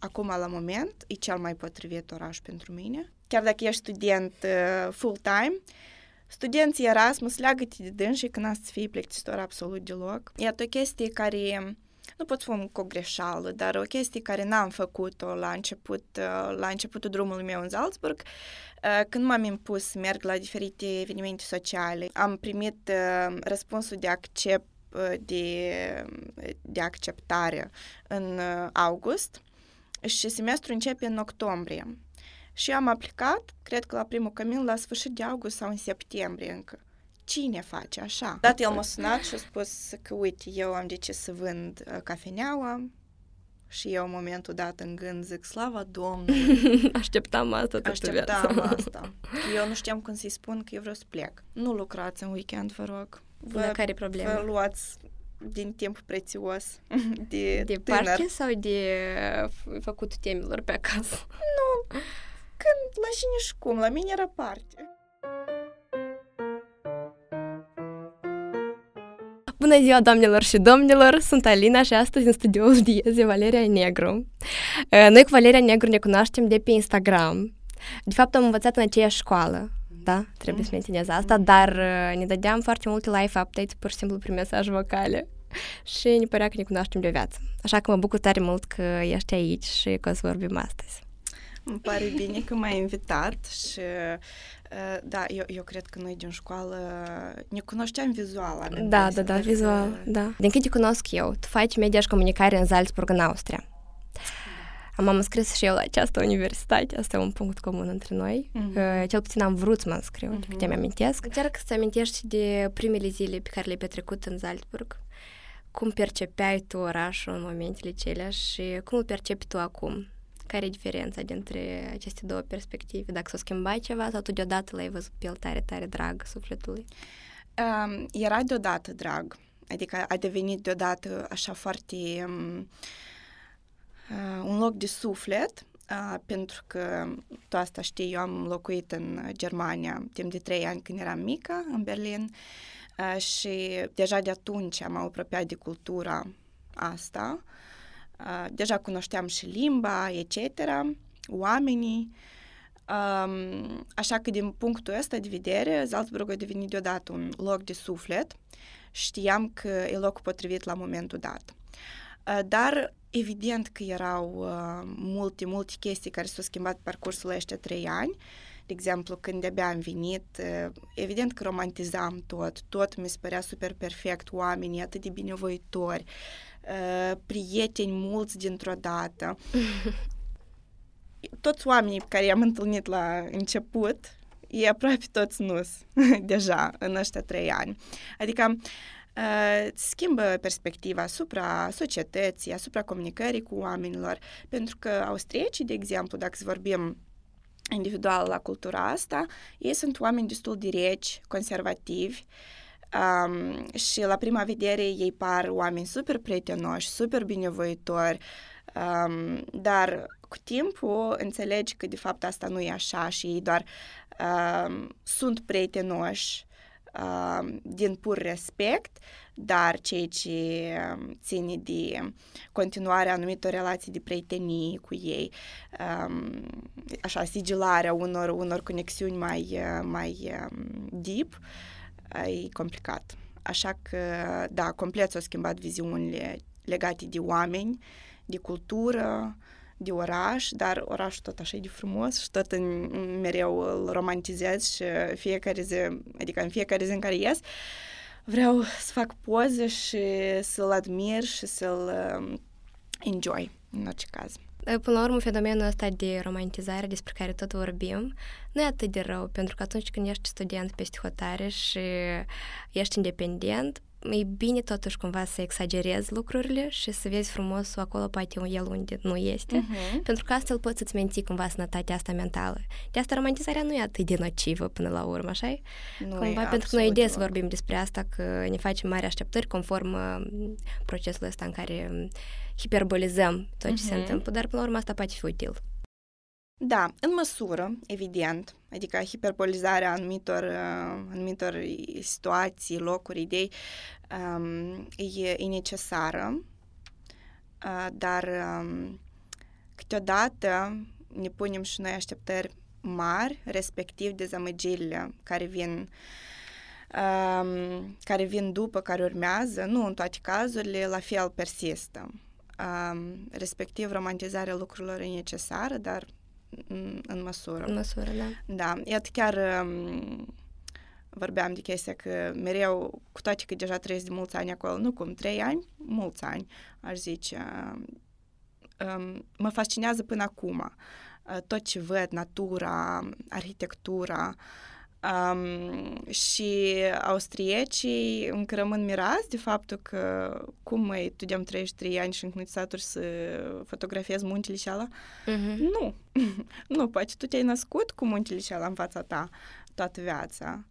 acum la moment e cel mai potrivit oraș pentru mine. Chiar dacă ești student uh, full-time, studenții Erasmus leagă-te de dânsi când asta să fie plictisitor absolut deloc. Iată o chestie care nu pot spune cu o greșeală, dar o chestie care n-am făcut-o la început, uh, la începutul drumului meu în Salzburg, uh, când m-am impus să merg la diferite evenimente sociale, am primit uh, răspunsul de accept de, de acceptare în august și semestrul începe în octombrie. Și am aplicat, cred că la primul camin, la sfârșit de august sau în septembrie încă cine face așa? Dat el m-a sunat și a spus că, uite, eu am decis să vând uh, cafeneaua și eu în momentul dat în gând zic, slava Domnului. Așteptam asta toată Așteptam viața. asta. Eu nu știam cum să-i spun că eu vreau să plec. Nu lucrați în weekend, vă rog. Vă, care probleme? Vă luați din timp prețios de De tânăr. parche sau de făcut temilor pe acasă? Nu. Când, la cine și cum, la mine era parte. Bună ziua, doamnelor și domnilor! Sunt Alina și astăzi în studioul Dieze Valeria Negru. Noi cu Valeria Negru ne cunoaștem de pe Instagram. De fapt, am învățat în aceeași școală, da? Trebuie să menționez asta, dar ne dădeam foarte multe live updates pur și simplu prin mesaj vocale și ne părea că ne cunoaștem de o viață. Așa că mă bucur tare mult că ești aici și că o să vorbim astăzi. Îmi pare bine că m-ai invitat și da, eu, eu cred că noi din școală ne cunoșteam vizual. Da, da, da, vizual, că... da. Din câte cunosc eu, tu faci media și comunicare în Salzburg, în Austria. Am am înscris și eu la această universitate, asta e un punct comun între noi. Uh-huh. Cel puțin am vrut să mă înscriu, uh-huh. câte mi-amintesc. Încearcă să amintești de primele zile pe care le-ai petrecut în Salzburg. Cum percepeai tu orașul în momentele celea și cum îl percepi tu acum? Care e diferența dintre aceste două perspective? Dacă s-a schimbat ceva sau tu deodată l-ai văzut pe el tare, tare drag sufletului? Um, era deodată drag. Adică a devenit deodată așa foarte um, uh, un loc de suflet, uh, pentru că tu asta știi, eu am locuit în Germania timp de trei ani când eram mică, în Berlin, uh, și deja de atunci am apropiat de cultura asta deja cunoșteam și limba, etc., oamenii, um, așa că din punctul ăsta de vedere, Salzburg a devenit deodată un loc de suflet, știam că e locul potrivit la momentul dat. Dar evident că erau uh, multe, multe chestii care s-au schimbat pe parcursul ăștia trei ani. De exemplu, când de-abia am venit, uh, evident că romantizam tot, tot mi se părea super perfect, oamenii atât de binevoitori, uh, prieteni mulți dintr-o dată. Toți oamenii pe care i-am întâlnit la început, e aproape toți nus deja în ăștia trei ani. Adică uh, schimbă perspectiva asupra societății, asupra comunicării cu oamenilor, pentru că austriecii, de exemplu, dacă să vorbim individual la cultura asta, ei sunt oameni destul de reci, conservativi, uh, Um, și la prima vedere ei par oameni super prietenoși, super binevoitori, um, dar cu timpul înțelegi că de fapt asta nu e așa și ei doar um, sunt prietenoși um, din pur respect, dar ceea ce ține de continuarea anumitor relații de prietenie cu ei, um, așa, sigilarea unor, unor conexiuni mai, mai um, deep, e complicat. Așa că, da, complet s-au schimbat viziunile legate de oameni, de cultură, de oraș, dar orașul tot așa e de frumos și tot în, mereu îl romantizez și fiecare zi, adică în fiecare zi în care ies, vreau să fac poze și să-l admir și să-l um, enjoy în orice caz. Până la urmă, fenomenul ăsta de romantizare despre care tot vorbim nu e atât de rău, pentru că atunci când ești student peste hotare și ești independent, e bine totuși cumva să exagerezi lucrurile și să vezi frumosul acolo, poate el unde nu este, uh-huh. pentru că astfel poți să-ți menții cumva sănătatea asta mentală. De asta romantizarea nu e atât de nocivă până la urmă, așa Nu Cumva, e pentru că noi des deloc. vorbim despre asta, că ne facem mari așteptări conform uh, procesul ăsta în care um, hiperbolizăm tot ce se Mhm. întâmplă, dar până la urmă asta poate fi util. Da, în măsură, evident, adică hiperbolizarea anumitor, uh, anumitor situații, locuri, idei um, e, e necesară, uh, dar um, cât câteodată ne punem și noi așteptări mari, respectiv dezamăgirile care vin um, care vin după, care urmează, nu în toate cazurile, la fel persistă. Um, respectiv, romantizarea lucrurilor e necesară, dar în, în măsură. În măsură, da. Da, iată chiar um, vorbeam de chestia că mereu, cu toate că deja trăiesc de mulți ani acolo, nu cum trei ani, mulți ani, aș zice, um, mă fascinează până acum uh, tot ce văd, natura, arhitectura, Um, și austriecii încă rămân mirați de faptul că cum mai tu de-am 33 ani și încă nu saturi să fotografiezi muntele și ala? Uh-huh. Nu. nu, poate tu te-ai născut cu muntele și ala în fața ta toată viața.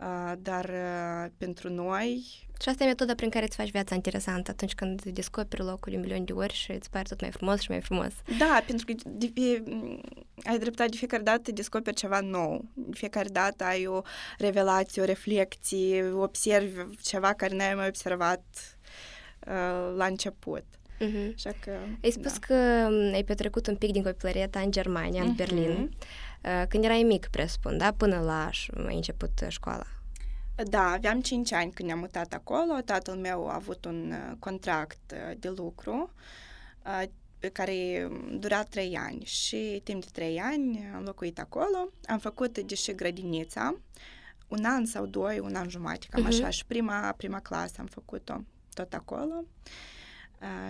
Uh, dar uh, pentru noi... Și asta e metoda prin care îți faci viața interesantă atunci când descoperi locul un milion de ori și îți pare tot mai frumos și mai frumos. Da, pentru că de, de, ai dreptate, de fiecare dată descoperi ceva nou. De fiecare dată ai o revelație, o reflecție, observi ceva care n-ai mai observat uh, la început. Uh-huh. Așa că, ai spus da. că ai petrecut un pic din copilăria ta în Germania, în uh-huh. Berlin. Când erai mic, presupun, da? Până la ai început școala. Da, aveam 5 ani când ne-am mutat acolo. Tatăl meu a avut un contract de lucru pe care dura 3 ani și timp de 3 ani am locuit acolo. Am făcut, deși grădinița, un an sau doi, un an jumate, cam uh-huh. așa. Și prima, prima clasă am făcut-o tot acolo. Uh,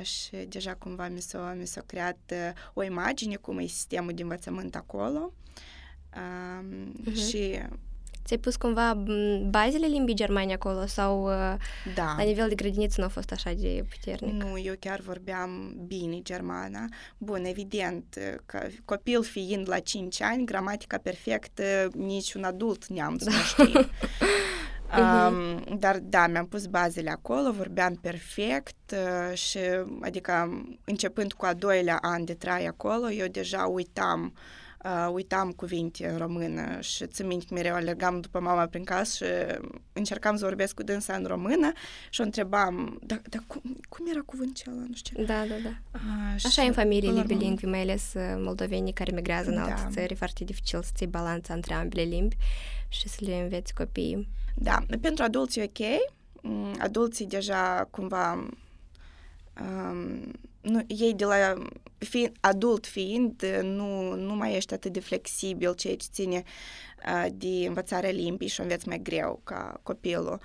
și deja cumva mi s-a, mi s-a creat uh, o imagine cum e sistemul de învățământ acolo. Uh, uh-huh. Și Ți-ai pus cumva bazele limbii germane acolo sau da. la nivel de grădiniță nu a fost așa de puternic? Nu, eu chiar vorbeam bine germana. Bun, evident, că copil fiind la 5 ani, gramatica perfectă, nici un adult neamț da. nu știe. Um, dar da, mi-am pus bazele acolo, vorbeam perfect uh, și adică începând cu a doilea an de trai acolo, eu deja uitam uh, uh, uitam cuvinte în română și țin minte că mereu alergam după mama prin casă și încercam să vorbesc cu dânsa în română și o întrebam, dar da, cum, cum era cuvântul ăla, nu știu. Da, da, da. Uh, Așa e în familiile bilingvi, mai ales moldovenii care migrează în da. alte țări, e foarte dificil să ții balanța între ambele limbi și să le înveți copiii. Da, pentru adulți e ok, adulții deja cumva um, nu, ei de la fi, adult fiind, nu, nu mai ești atât de flexibil, ceea ce ține uh, de învățarea limbii și o înveți mai greu ca copilul.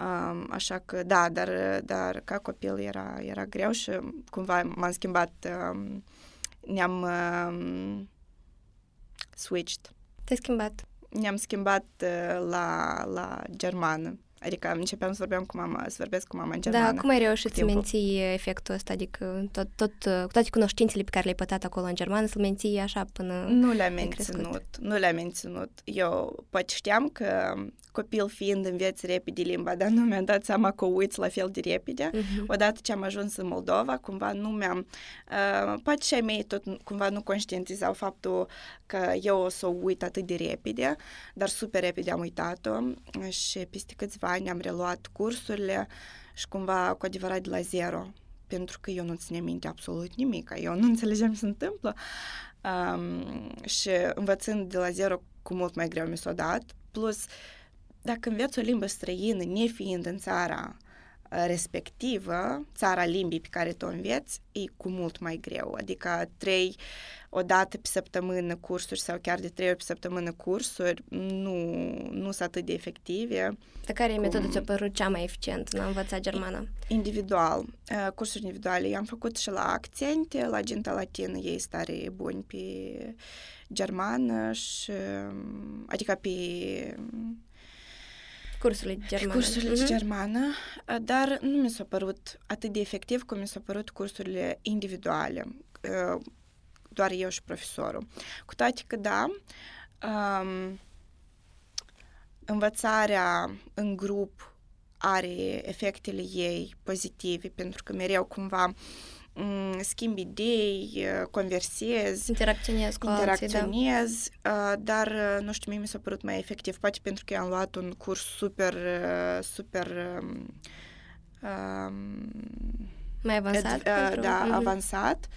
Um, așa că, da, dar, dar ca copil era, era greu și cumva m-am schimbat, um, ne-am um, switched. Te-ai schimbat? Ne-am schimbat uh, la, la germană. Adică începeam să vorbeam cu mama, să vorbesc cu mama în germană. Da, cum ai reușit să menții efectul ăsta? Adică tot, tot, cu toate cunoștințele pe care le-ai pătat acolo în germană, să-l menții așa până Nu le-am menținut, nu le-am menținut. Eu poate știam că copil fiind înveți repede limba, dar nu mi-am dat seama că uiți la fel de repede. Uh-huh. Odată ce am ajuns în Moldova, cumva nu mi-am... Uh, poate și ai mei tot cumva nu conștientizau faptul că eu o să o uit atât de repede, dar super repede am uitat-o și peste câțiva ani am reluat cursurile și cumva cu adevărat de la zero pentru că eu nu ține minte absolut nimic, eu nu înțelegem ce se întâmplă. Um, și învățând de la zero, cu mult mai greu mi s-a dat, plus dacă înveți o limbă străină, nefiind în țara uh, respectivă, țara limbii pe care tu înveți, e cu mult mai greu. Adică trei o dată pe săptămână cursuri sau chiar de trei ori pe săptămână cursuri nu, nu sunt atât de efective. De care e metoda ți-a părut cea mai eficientă în a învăța germană? Individual. Uh, cursuri individuale. I-am făcut și la accente, la Genta Latină, ei stare buni pe germană și adică pe cursurile de germană. Cursurile de germană, dar nu mi s-a părut atât de efectiv cum mi s-au părut cursurile individuale, doar eu și profesorul. Cu toate că, da, um, învățarea în grup are efectele ei pozitive, pentru că mereu cumva uh, schimb idei, conversez, interacționez cu interacționez, alții, da. dar, nu știu, mie mi s-a părut mai efectiv, poate pentru că am luat un curs super, super um, mai avansat? Ed, uh, da, mm-hmm. avansat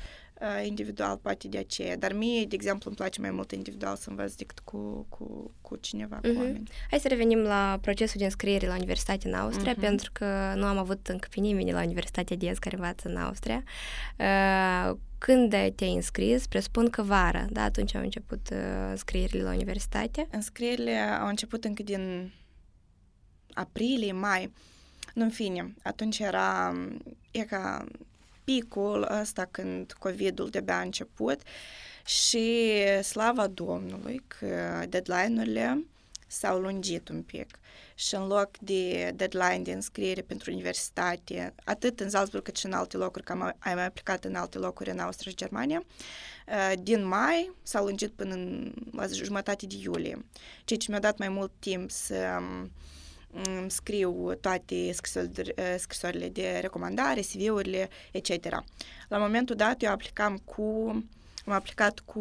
uh, individual, poate de aceea. Dar mie, de exemplu, îmi place mai mult individual să învăț decât cu, cu, cu cineva, uh-huh. cu Mhm. oameni. Hai să revenim la procesul de înscriere la Universitate în Austria, Mhm. pentru că nu am avut încă pe nimeni la Universitatea de Est care învață în Austria. Uh, Când te-ai înscris, presupun că vara, da? Atunci au început uh, înscrierile la universitate. Înscrierile au început încă din aprilie, mai. Nu, în fine, atunci era e ca picul ăsta când COVID-ul de-abia a început și slava Domnului că deadline-urile s-au lungit un pic și în loc de deadline de înscriere pentru universitate, atât în Salzburg cât și în alte locuri, că am, am mai aplicat în alte locuri în Austria și Germania, uh, din mai s-a lungit până în, la jumătate de iulie, ceea ce mi-a dat mai mult timp să um, îmi scriu toate scrisorile, scrisorile de recomandare, CV-urile, etc. La momentul dat eu aplicam cu, am aplicat cu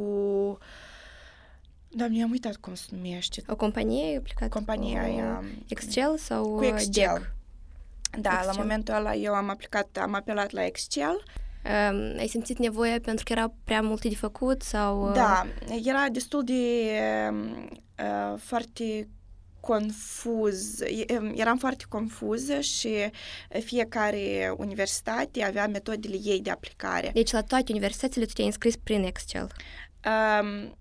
Doamne, am uitat cum se numește. O companie ai aplicat Compania cu aia... Excel sau Cu Excel. DEC? Da, Excel. la momentul ăla eu am aplicat, am apelat la Excel. Um, ai simțit nevoie pentru că era prea multe de făcut sau... uh, Da, era destul de uh, foarte confuz, e- eram foarte confuză și fiecare universitate avea metodele ei de aplicare. Deci la toate universitățile tu te-ai înscris prin Excel. Um,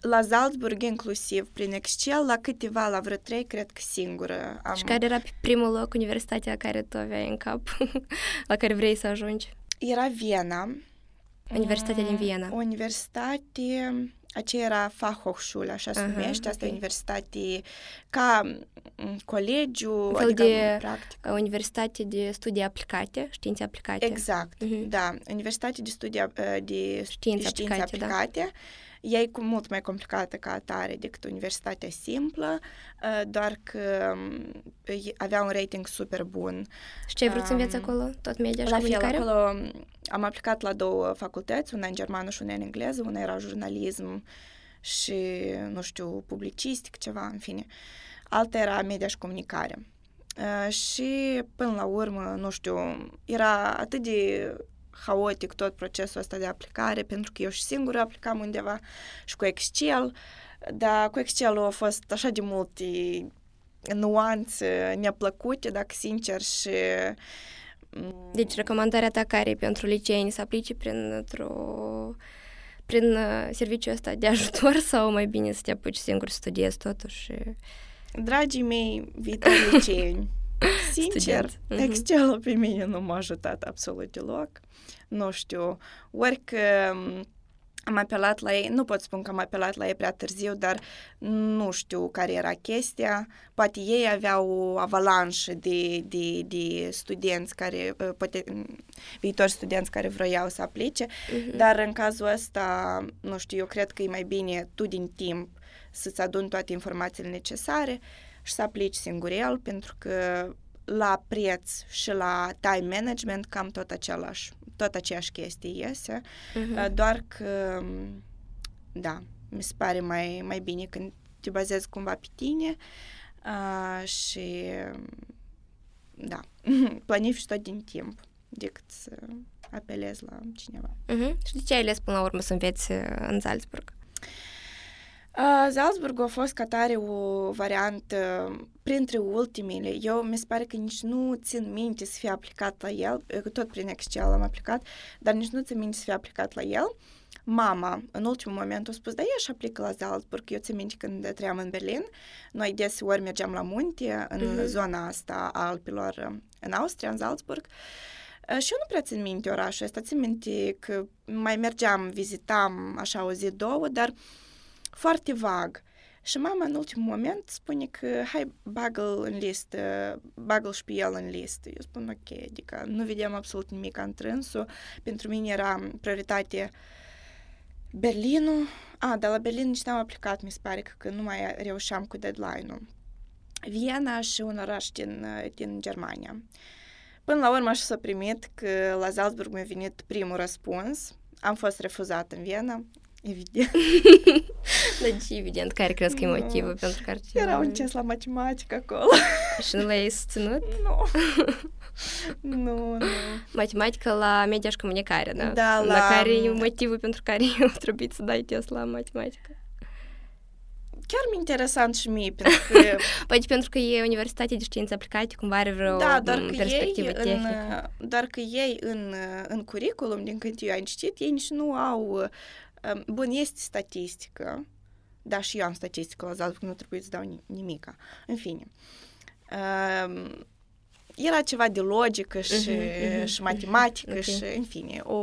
la Salzburg inclusiv prin Excel, la câteva, la vreo trei, cred că singură am... Și care era pe primul loc universitatea care tu aveai în cap, la care vrei să ajungi? Era Viena. Universitatea din Mm, Viena. O universitate, aceea era Fachhochschule, așa se Aha, numește, asta e ok. universitate ca mm, colegiu, Un fel adică de- practic. Universitate de studii aplicate, științe aplicate. Exact, Mhm. da. Universitate de studii ap- de Științe științe aplicate, da. Aplicate. Ea e cu mult mai complicată ca atare decât universitatea simplă, uh, doar că mm, e- avea un rating super bun. Și ce ai vrut să înveți Um, acolo? Tot media și La fel, comunicare? acolo mm, am aplicat la două facultăți, una în germană și una în engleză, una era jurnalism și, nu știu, publicistic, ceva, în fine. Alta era media și comunicare. Uh, și, până la urmă, nu știu, era atât de haotic tot procesul ăsta de aplicare, pentru că eu și singură aplicam undeva și cu Excel, dar cu Excel au fost așa de multe nuanțe neplăcute, dacă sincer, și mm, Deci recomandarea ta care e pentru liceeni să aplice prin prin uh, serviciul ăsta de ajutor sau mai bine să te apuci singur să studiezi totuși? Dragii mei viitori liceeni, sincer, Studenți. Mhm. Excel-ul pe mine nu m-a ajutat absolut deloc. Nu știu, ori că m, am apelat la ei, nu pot spun că am apelat la ei prea târziu, dar nu știu care era chestia. Poate ei aveau o avalanșă de, de, de studenți care, uh, poate m, viitori studenți care vroiau să aplice, Mhm. dar în cazul ăsta, nu știu, eu cred că e mai bine tu din timp să-ți aduni toate informațiile necesare și să aplici singur el, pentru că la preț și la time management cam tot același, tot aceeași chestie iese, Mhm. doar că, da, mi se pare mai, mai bine când te bazezi cumva pe tine uh, și, da, planifici tot din timp decât să apelezi la cineva. Mhm. Și de ce ai ales până la urmă să înveți uh, în Salzburg? Uh, Salzburg a fost ca tare o variantă printre ultimele. Eu mi se pare că nici nu țin minte să fie aplicat la el, că tot prin Excel am aplicat, dar nici nu țin minte să fie aplicat la el. Mama, în ultimul moment, a spus, da, ea și aplică la Salzburg. Eu țin minte când trăiam în Berlin, noi deseori mergeam la munte, în Mhm. zona asta a Alpilor, în Austria, în Salzburg. Uh, Și eu nu prea țin minte orașul ăsta, țin minte că mai mergeam, vizitam așa o zi, două, dar foarte vag. Și mama în ultimul moment spune că hai bagă-l în listă, bagă-l și pe el în listă. Eu spun ok, adică nu vedeam absolut nimic întrânsul. Pentru mine era prioritate Berlinul. A, dar la Berlin nici n-am aplicat, mi se pare că, că nu mai reușeam cu deadline-ul. Viena și un oraș din, din Germania. Până la urmă așa s-a primit că la Salzburg mi-a venit primul răspuns. Am fost refuzat în Viena, evident. Deci, evident, care crezi că e motivul no. pentru care... Era un CES la matematică acolo. Și nu l-ai susținut? Nu. nu, nu. Matematică la media și comunicare, da? Da, la... La care e motivul pentru care eu trebuie să dai test la matematică? chiar mi interesant și mie, pentru că... păi pentru că e Universitatea de Științe Aplicate, cumva are vreo da, doar că perspectivă ei tehnică. În, doar că ei în, în curriculum, din când eu am citit, ei nici nu au... Bun, este statistică, dar și eu am statistică la Zalzburg, nu trebuie să dau nimica. În fine. Um, era ceva de logică și, uh-huh, uh-huh, și matematică okay. și, în fine, o,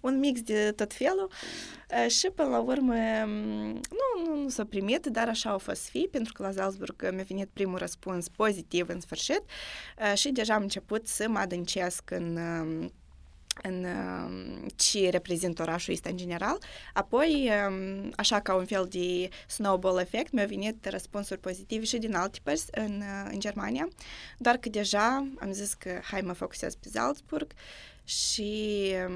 un mix de tot felul. Și, până la urmă, nu, nu, nu s-a primit, dar așa au fost fi, pentru că la Salzburg mi-a venit primul răspuns pozitiv în sfârșit și deja am început să mă adâncesc în în um, ce reprezintă orașul ăsta în general. Apoi, um, așa ca un fel de snowball effect, mi-au venit răspunsuri pozitive și din alte părți în, uh, în Germania, doar că deja am zis că hai mă focusez pe Salzburg și um,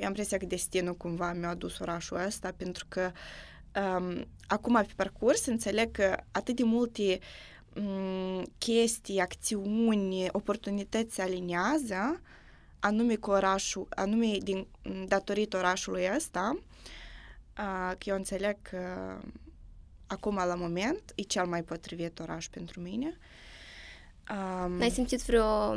am impresia că destinul cumva mi-a adus orașul ăsta pentru că um, acum pe parcurs înțeleg că atât de multe um, chestii, acțiuni, oportunități se aliniază anume cu orașul, anume din, datorită orașului ăsta, că eu înțeleg că acum, la moment, e cel mai potrivit oraș pentru mine. Um, Ai simțit vreo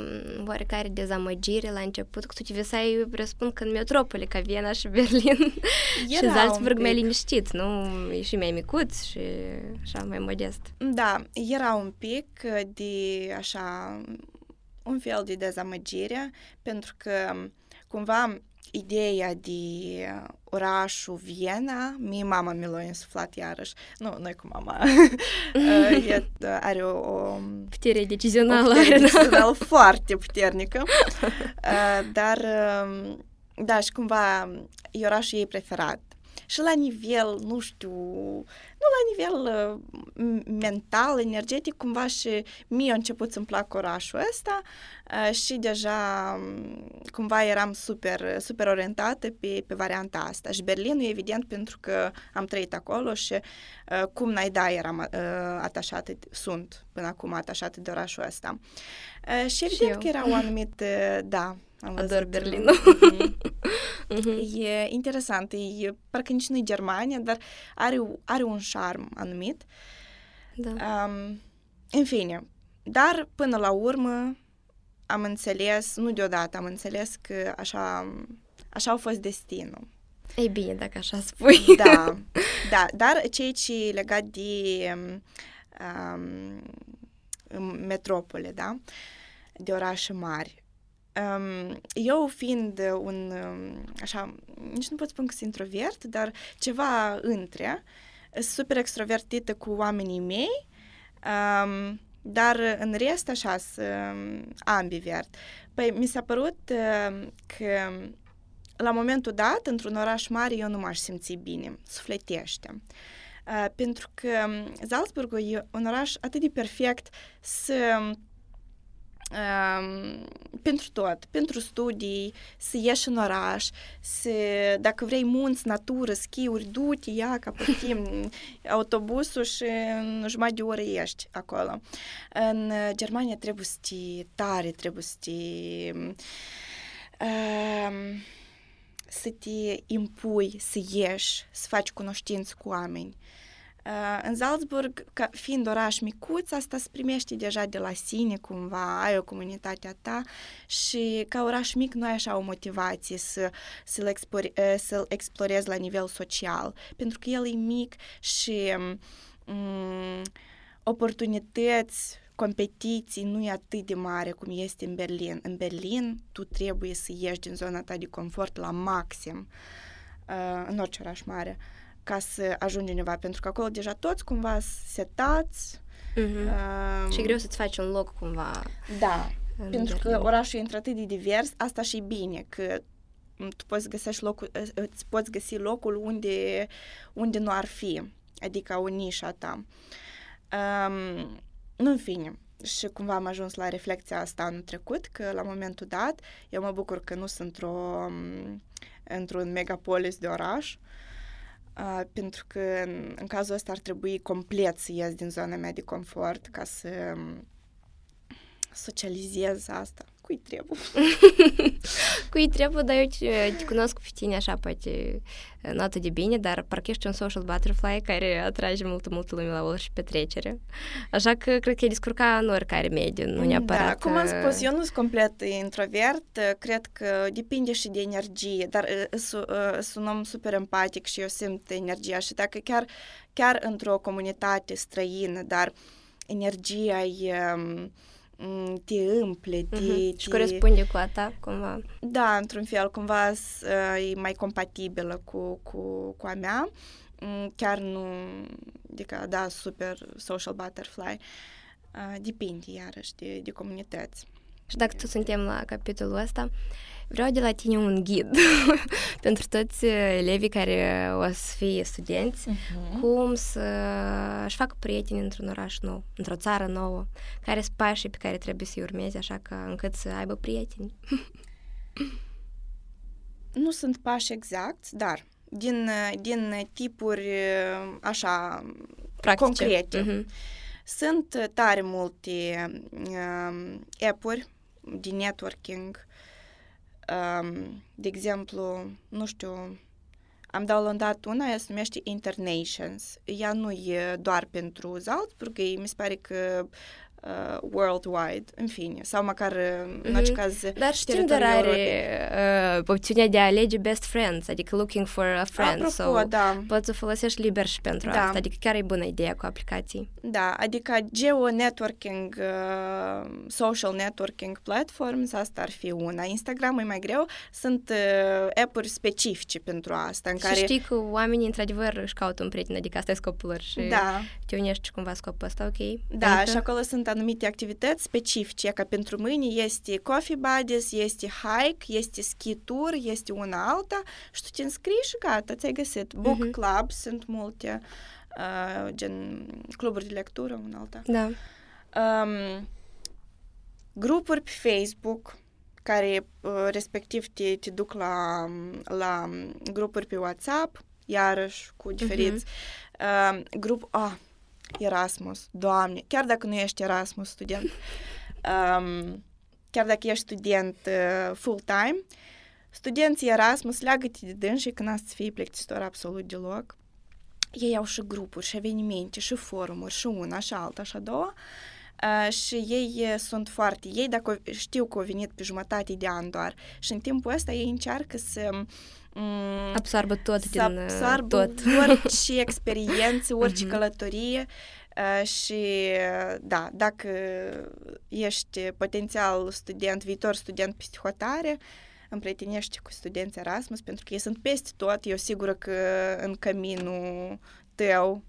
oarecare dezamăgire la început? Că tu te visai, presupun, că în metropole, ca Viena și Berlin și Salzburg mai liniștit, nu? E și mai micuț și așa mai modest. Da, era un pic de așa un fel de dezamăgire, pentru că cumva ideea de orașul Viena, mie mama mi l-a insuflat iarăși. Nu, noi cu mama. e, are o, o putere decizională. O putere decizională foarte puternică. Dar, da, și cumva e orașul ei preferat și la nivel, nu știu, nu la nivel uh, mental, energetic, cumva și mie a început să-mi plac orașul ăsta uh, și deja um, cumva eram super, super orientată pe, pe varianta asta. Și Berlinul, evident, pentru că am trăit acolo și uh, cum n-ai da, eram uh, atașată, sunt până acum atașată de orașul ăsta. Uh, și evident și că era o anumită, da, am Ador Berlinul. Mm-hmm. E interesant, e, parcă nici nu e Germania, dar are, are un șarm anumit. Da. Um, în fine, dar până la urmă am înțeles, nu deodată, am înțeles că așa, așa a fost destinul. Ei bine, dacă așa spui. Da, da, dar ceea ce e legat de um, metropole, da, de orașe mari, Um, eu fiind un, așa, nici nu pot spune că sunt introvert, dar ceva între, super extrovertită cu oamenii mei, um, dar în rest așa, ambivert. Păi mi s-a părut uh, că la momentul dat, într-un oraș mare, eu nu m-aș simți bine, sufletește. Uh, pentru că Salzburgul e un oraș atât de perfect să um, pentru tot, pentru studii, să ieși în oraș, să, dacă vrei munți, natură, schiuri, du-te, ia ca putem autobusul și în jumătate de oră ești acolo. În Germania trebuie să te tare, trebuie să te... Um, să te impui, să ieși, să faci cunoștință cu oameni. Uh, în Salzburg, ca fiind oraș micuț, asta se primește deja de la sine cumva, ai o comunitate a ta și ca oraș mic nu ai așa o motivație să, să-l, explore, uh, să explorezi la nivel social, pentru că el e mic și um, oportunități, competiții nu e atât de mare cum este în Berlin. În Berlin tu trebuie să ieși din zona ta de confort la maxim, uh, în orice oraș mare. Uh, ca să ajungi undeva, pentru că acolo deja toți cumva setați. Mm-hmm. Um, și e greu să-ți faci un loc cumva. Da, pentru Berlin. că orașul e atât de divers, asta și bine, că tu poți găsești locul, îți poți găsi locul unde, unde nu ar fi, adică o nișa ta. Um, nu, în fine, și cumva am ajuns la reflexia asta anul trecut, că la momentul dat, eu mă bucur că nu sunt într-o, într-un megapolis de oraș, Uh, pentru că în, în cazul ăsta ar trebui complet să ies din zona mea de confort ca să um, socializez asta. Cui trebuie? Cui trebuie, dar eu te, te cunosc pe tine așa, poate nu atât de bine, dar parcă ești un social butterfly care atrage multă, multă lume la orice petrecere. Așa că cred că e descurca în oricare mediu, nu neapărat... Da, cum am spus, eu nu sunt complet introvert, cred că depinde și de energie, dar sunt un om super empatic și eu simt energia și dacă chiar, chiar într-o comunitate străină, dar energia e te împle, te, uh-huh. Și corespunde cu a ta, cumva. Da, într-un fel, cumva e mai compatibilă cu, cu, cu a mea. Chiar nu, adică, da, super social butterfly. Depinde, iarăși, de, de comunități. Și dacă tu suntem la capitolul ăsta, vreau de la tine un ghid pentru toți elevii care o să fie studenți, uh-huh. cum să-și facă prieteni într-un oraș nou, într-o țară nouă, care sunt pașii pe care trebuie să-i urmeze, așa că încât să aibă prieteni. nu sunt pași exact, dar din, din tipuri așa Practice. concrete. Uh-huh. Sunt tare multe uh, app-uri de networking um, de exemplu, nu știu, am downloadat una, ea se numește Internations. Ea nu e doar pentru Salzburg, mi se pare că uh, worldwide, în fine, sau măcar uh, în orice caz Dar știm de are uh, opțiunea de a alege best friends, adică looking for a friend, Apropo, so da. poți să folosești liber și pentru da. asta, adică chiar e bună ideea cu aplicații. Da, adică geo-networking, uh, social networking platforms, asta ar fi una. Instagram e mai greu, sunt uh, app-uri specifice pentru asta. În și care... știi că oamenii într-adevăr își caută un prieten, adică asta e scopul lor și da. te unești cumva scopul ăsta, ok? Da, adică... și acolo sunt anumite activități specifice, ca pentru mâine este coffee buddies, este hike, este ski tour, este una alta și tu te înscrii și gata, ți-ai găsit. Book uh-huh. club, sunt multe, uh, gen cluburi de lectură, una alta. Da. Um, grupuri pe Facebook, care uh, respectiv te, te duc la, la grupuri pe WhatsApp, iarăși cu diferiți. Uh-huh. Uh, grup, ah, Erasmus, Doamne, chiar dacă nu ești Erasmus student, um, chiar dacă ești student uh, full-time, studenții Erasmus leagă-te de dânsi când asta să fie plictisitor absolut deloc. Ei au și grupuri, și evenimente, și forumuri, și una, și alta, și a doua. Uh, și ei sunt foarte... Ei, dacă știu că au venit pe jumătate de an doar și în timpul ăsta ei încearcă să Mm, absorbă tot să din absorbă tot. orice experiență, orice uh-huh. călătorie uh, și da, dacă ești potențial student, viitor student psihotare, împrietenește cu studenți Erasmus, pentru că ei sunt peste tot, eu sigură că în căminul tău uh,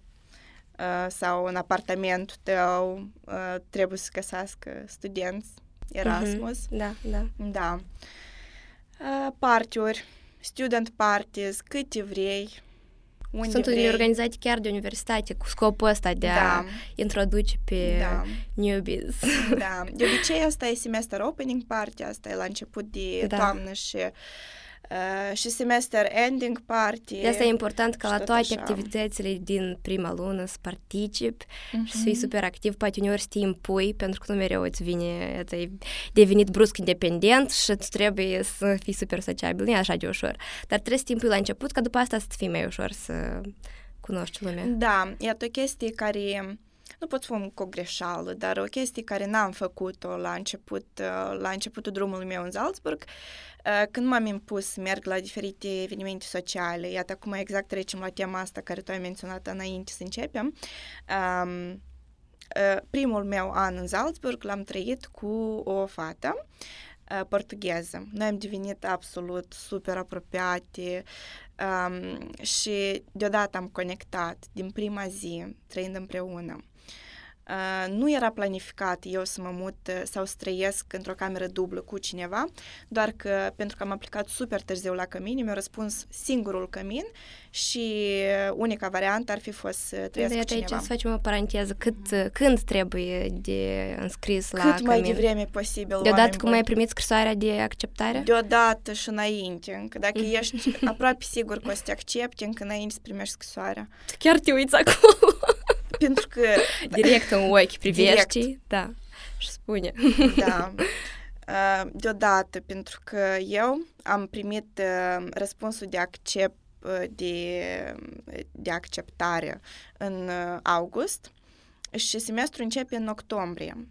sau în apartamentul tău uh, trebuie să găsească studenți Erasmus. Uh-huh. Da, da. Da. Uh, partiuri student parties, câte vrei, unde Sunt vrei. organizate chiar de universitate cu scopul ăsta de da. a introduce pe da. newbies. Da, de obicei asta e semester opening party, asta e la început de da. toamnă și Uh, și semester ending party. De asta e important ca la toate așa. activitățile din prima lună să participi uh-huh. și să fii super activ, poate uneori să te impui, pentru că nu mereu îți vine, ai devenit brusc independent și îți trebuie să fii super sociabil, nu e așa de ușor. Dar trebuie să te impui la început, ca după asta să fii mai ușor să cunoști lumea. Da, iată o chestie care nu pot spune cu o greșeală, dar o chestie care n-am făcut-o la început, la începutul drumului meu în Salzburg, când m-am impus să merg la diferite evenimente sociale, iată acum exact trecem la tema asta care tu ai menționat înainte să începem, um, primul meu an în Salzburg l-am trăit cu o fată portugheză. Noi am devenit absolut super apropiate um, și deodată am conectat din prima zi, trăind împreună. Uh, nu era planificat eu să mă mut uh, sau să trăiesc într-o cameră dublă cu cineva, doar că pentru că am aplicat super târziu la cămin, mi-a răspuns singurul cămin și unica variantă ar fi fost să trăiesc de cu cineva. aici să facem o paranteză. Cât, când trebuie de înscris Cât la Cât mai cămin? devreme posibil. Deodată cum ai primit scrisoarea de acceptare? Deodată și înainte. Încă dacă ești aproape sigur că o să te accepti, încă înainte să primești scrisoarea. Chiar te uiți acolo. Pentru că... Direct în ochi privești, Direct. da, și spune. Da. Deodată, pentru că eu am primit răspunsul de accept de, de acceptare în august și semestrul începe în octombrie.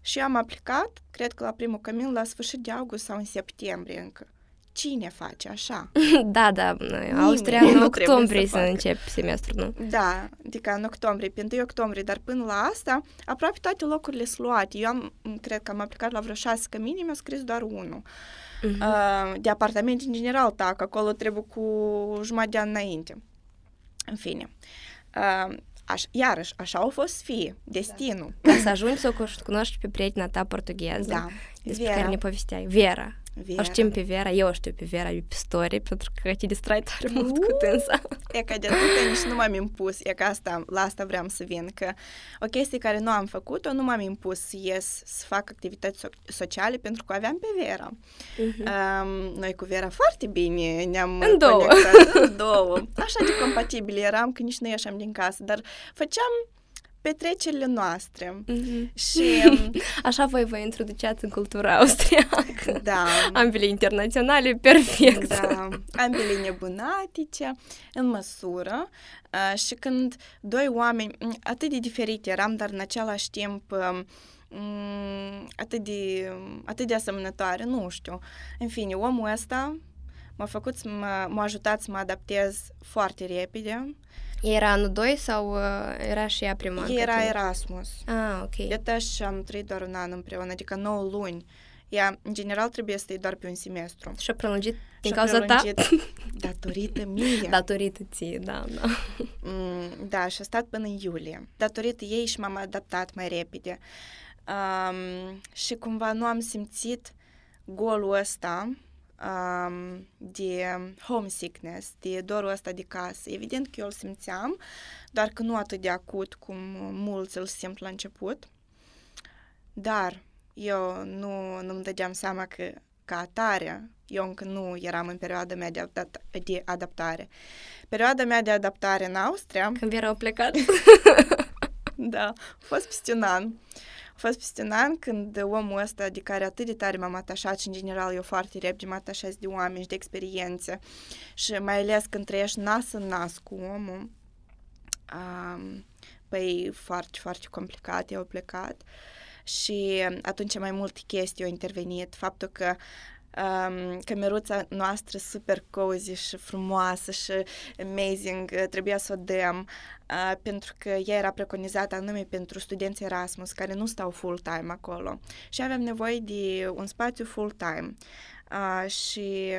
Și am aplicat, cred că la primul cămin, la sfârșit de august sau în septembrie încă. Cine face așa? da, da, Nimeni Austria în octombrie să, să încep semestrul, nu? Da, adică în octombrie, pe 1 octombrie, dar până la asta, aproape toate locurile sunt luate. Eu am, cred că am aplicat la vreo șase cămini, mi-a scris doar unul. Uh-huh. Uh, de apartament în general, tac, acolo trebuie cu jumătate de an înainte. În fine. Uh, Aș, iarăși, așa au fost fie, destinul. Da. Ca să ajungi să o cunoști pe prietena ta portugheză, da. despre Vera. care ne povesteai. Vera. Vera. O știm pe Vera, eu o știu pe Vera, pe story, pentru că te distrai tare mult uh, cu tânsa. E că de atât nici nu m-am impus, e că asta, la asta vreau să vin, că o chestie care nu am făcut-o, nu m-am impus să ies să fac activități so- sociale pentru că aveam pe Vera. Uh-huh. Um, noi cu Vera foarte bine ne-am în două. conectat, în două. Așa de compatibili eram că nici nu ieșeam din casă, dar făceam petrecerile noastre. Mm-hmm. Și așa voi vă introduceați în cultura austriacă. Da. Ambele internaționale, perfect. Da, ambele nebunatice, în măsură. Uh, și când doi oameni atât de diferite eram, dar în același timp um, atât de, atât de asemănătoare, nu știu. În fine, omul ăsta m-a făcut să mă, m-a ajutat să mă adaptez foarte repede era anul 2 sau uh, era și ea prima? Era Erasmus. Ah, ok. De și am trăit doar un an împreună, adică 9 luni. Ea, în general, trebuie să te doar pe un semestru. Și-a prelungit din cauza ta? datorită mie. Datorită ție, da, da. Mm, da, și a stat până în iulie. Datorită ei și m-am adaptat mai repede. Um, și cumva nu am simțit golul ăsta um, de homesickness, de dorul ăsta de casă. Evident că eu îl simțeam, dar că nu atât de acut cum mulți îl simt la început. Dar eu nu, nu-mi dădeam seama că ca atare, eu încă nu eram în perioada mea de, adapt- de adaptare. Perioada mea de adaptare în Austria... Când erau plecat? da, a fost peste un an. Uh, a fost peste un an când omul ăsta de care atât de tare m-am atașat și în general eu foarte repede mă atașez de oameni și de experiențe și mai ales când trăiești nas în nas cu omul, um, păi foarte, foarte complicat, eu plecat și atunci mai multe chestii au intervenit, faptul că um, cameruța noastră super cozy și frumoasă și amazing, trebuia să o dăm, uh, pentru că ea era preconizată anume pentru studenții Erasmus, care nu stau full-time acolo. Și aveam nevoie de un spațiu full-time. Uh, și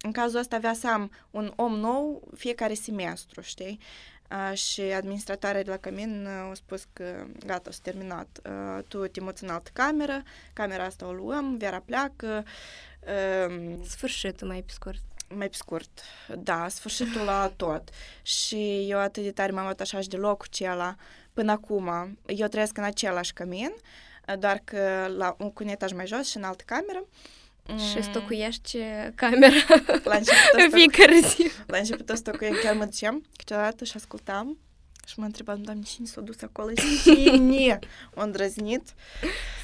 în cazul ăsta avea să am un om nou fiecare semestru, știi? Uh, și administratoarea de la Cămin uh, a spus că gata, s-a terminat. Uh, tu te muți în altă cameră, camera asta o luăm, Vera pleacă. Uh, Sfârșitul mai pe scurt. Mai pe scurt, da, sfârșitul la tot. Și eu atât de tare m-am atașat de locul acela până acum. Eu trăiesc în același cămin, doar că la un, cu un etaj mai jos și în altă cameră. Și stocuiești camera la început în fiecare zi. La început o stocuiem, chiar mă duceam câteodată și ascultam și mă întrebam, doamne, cine s-a dus acolo și cine a îndrăznit.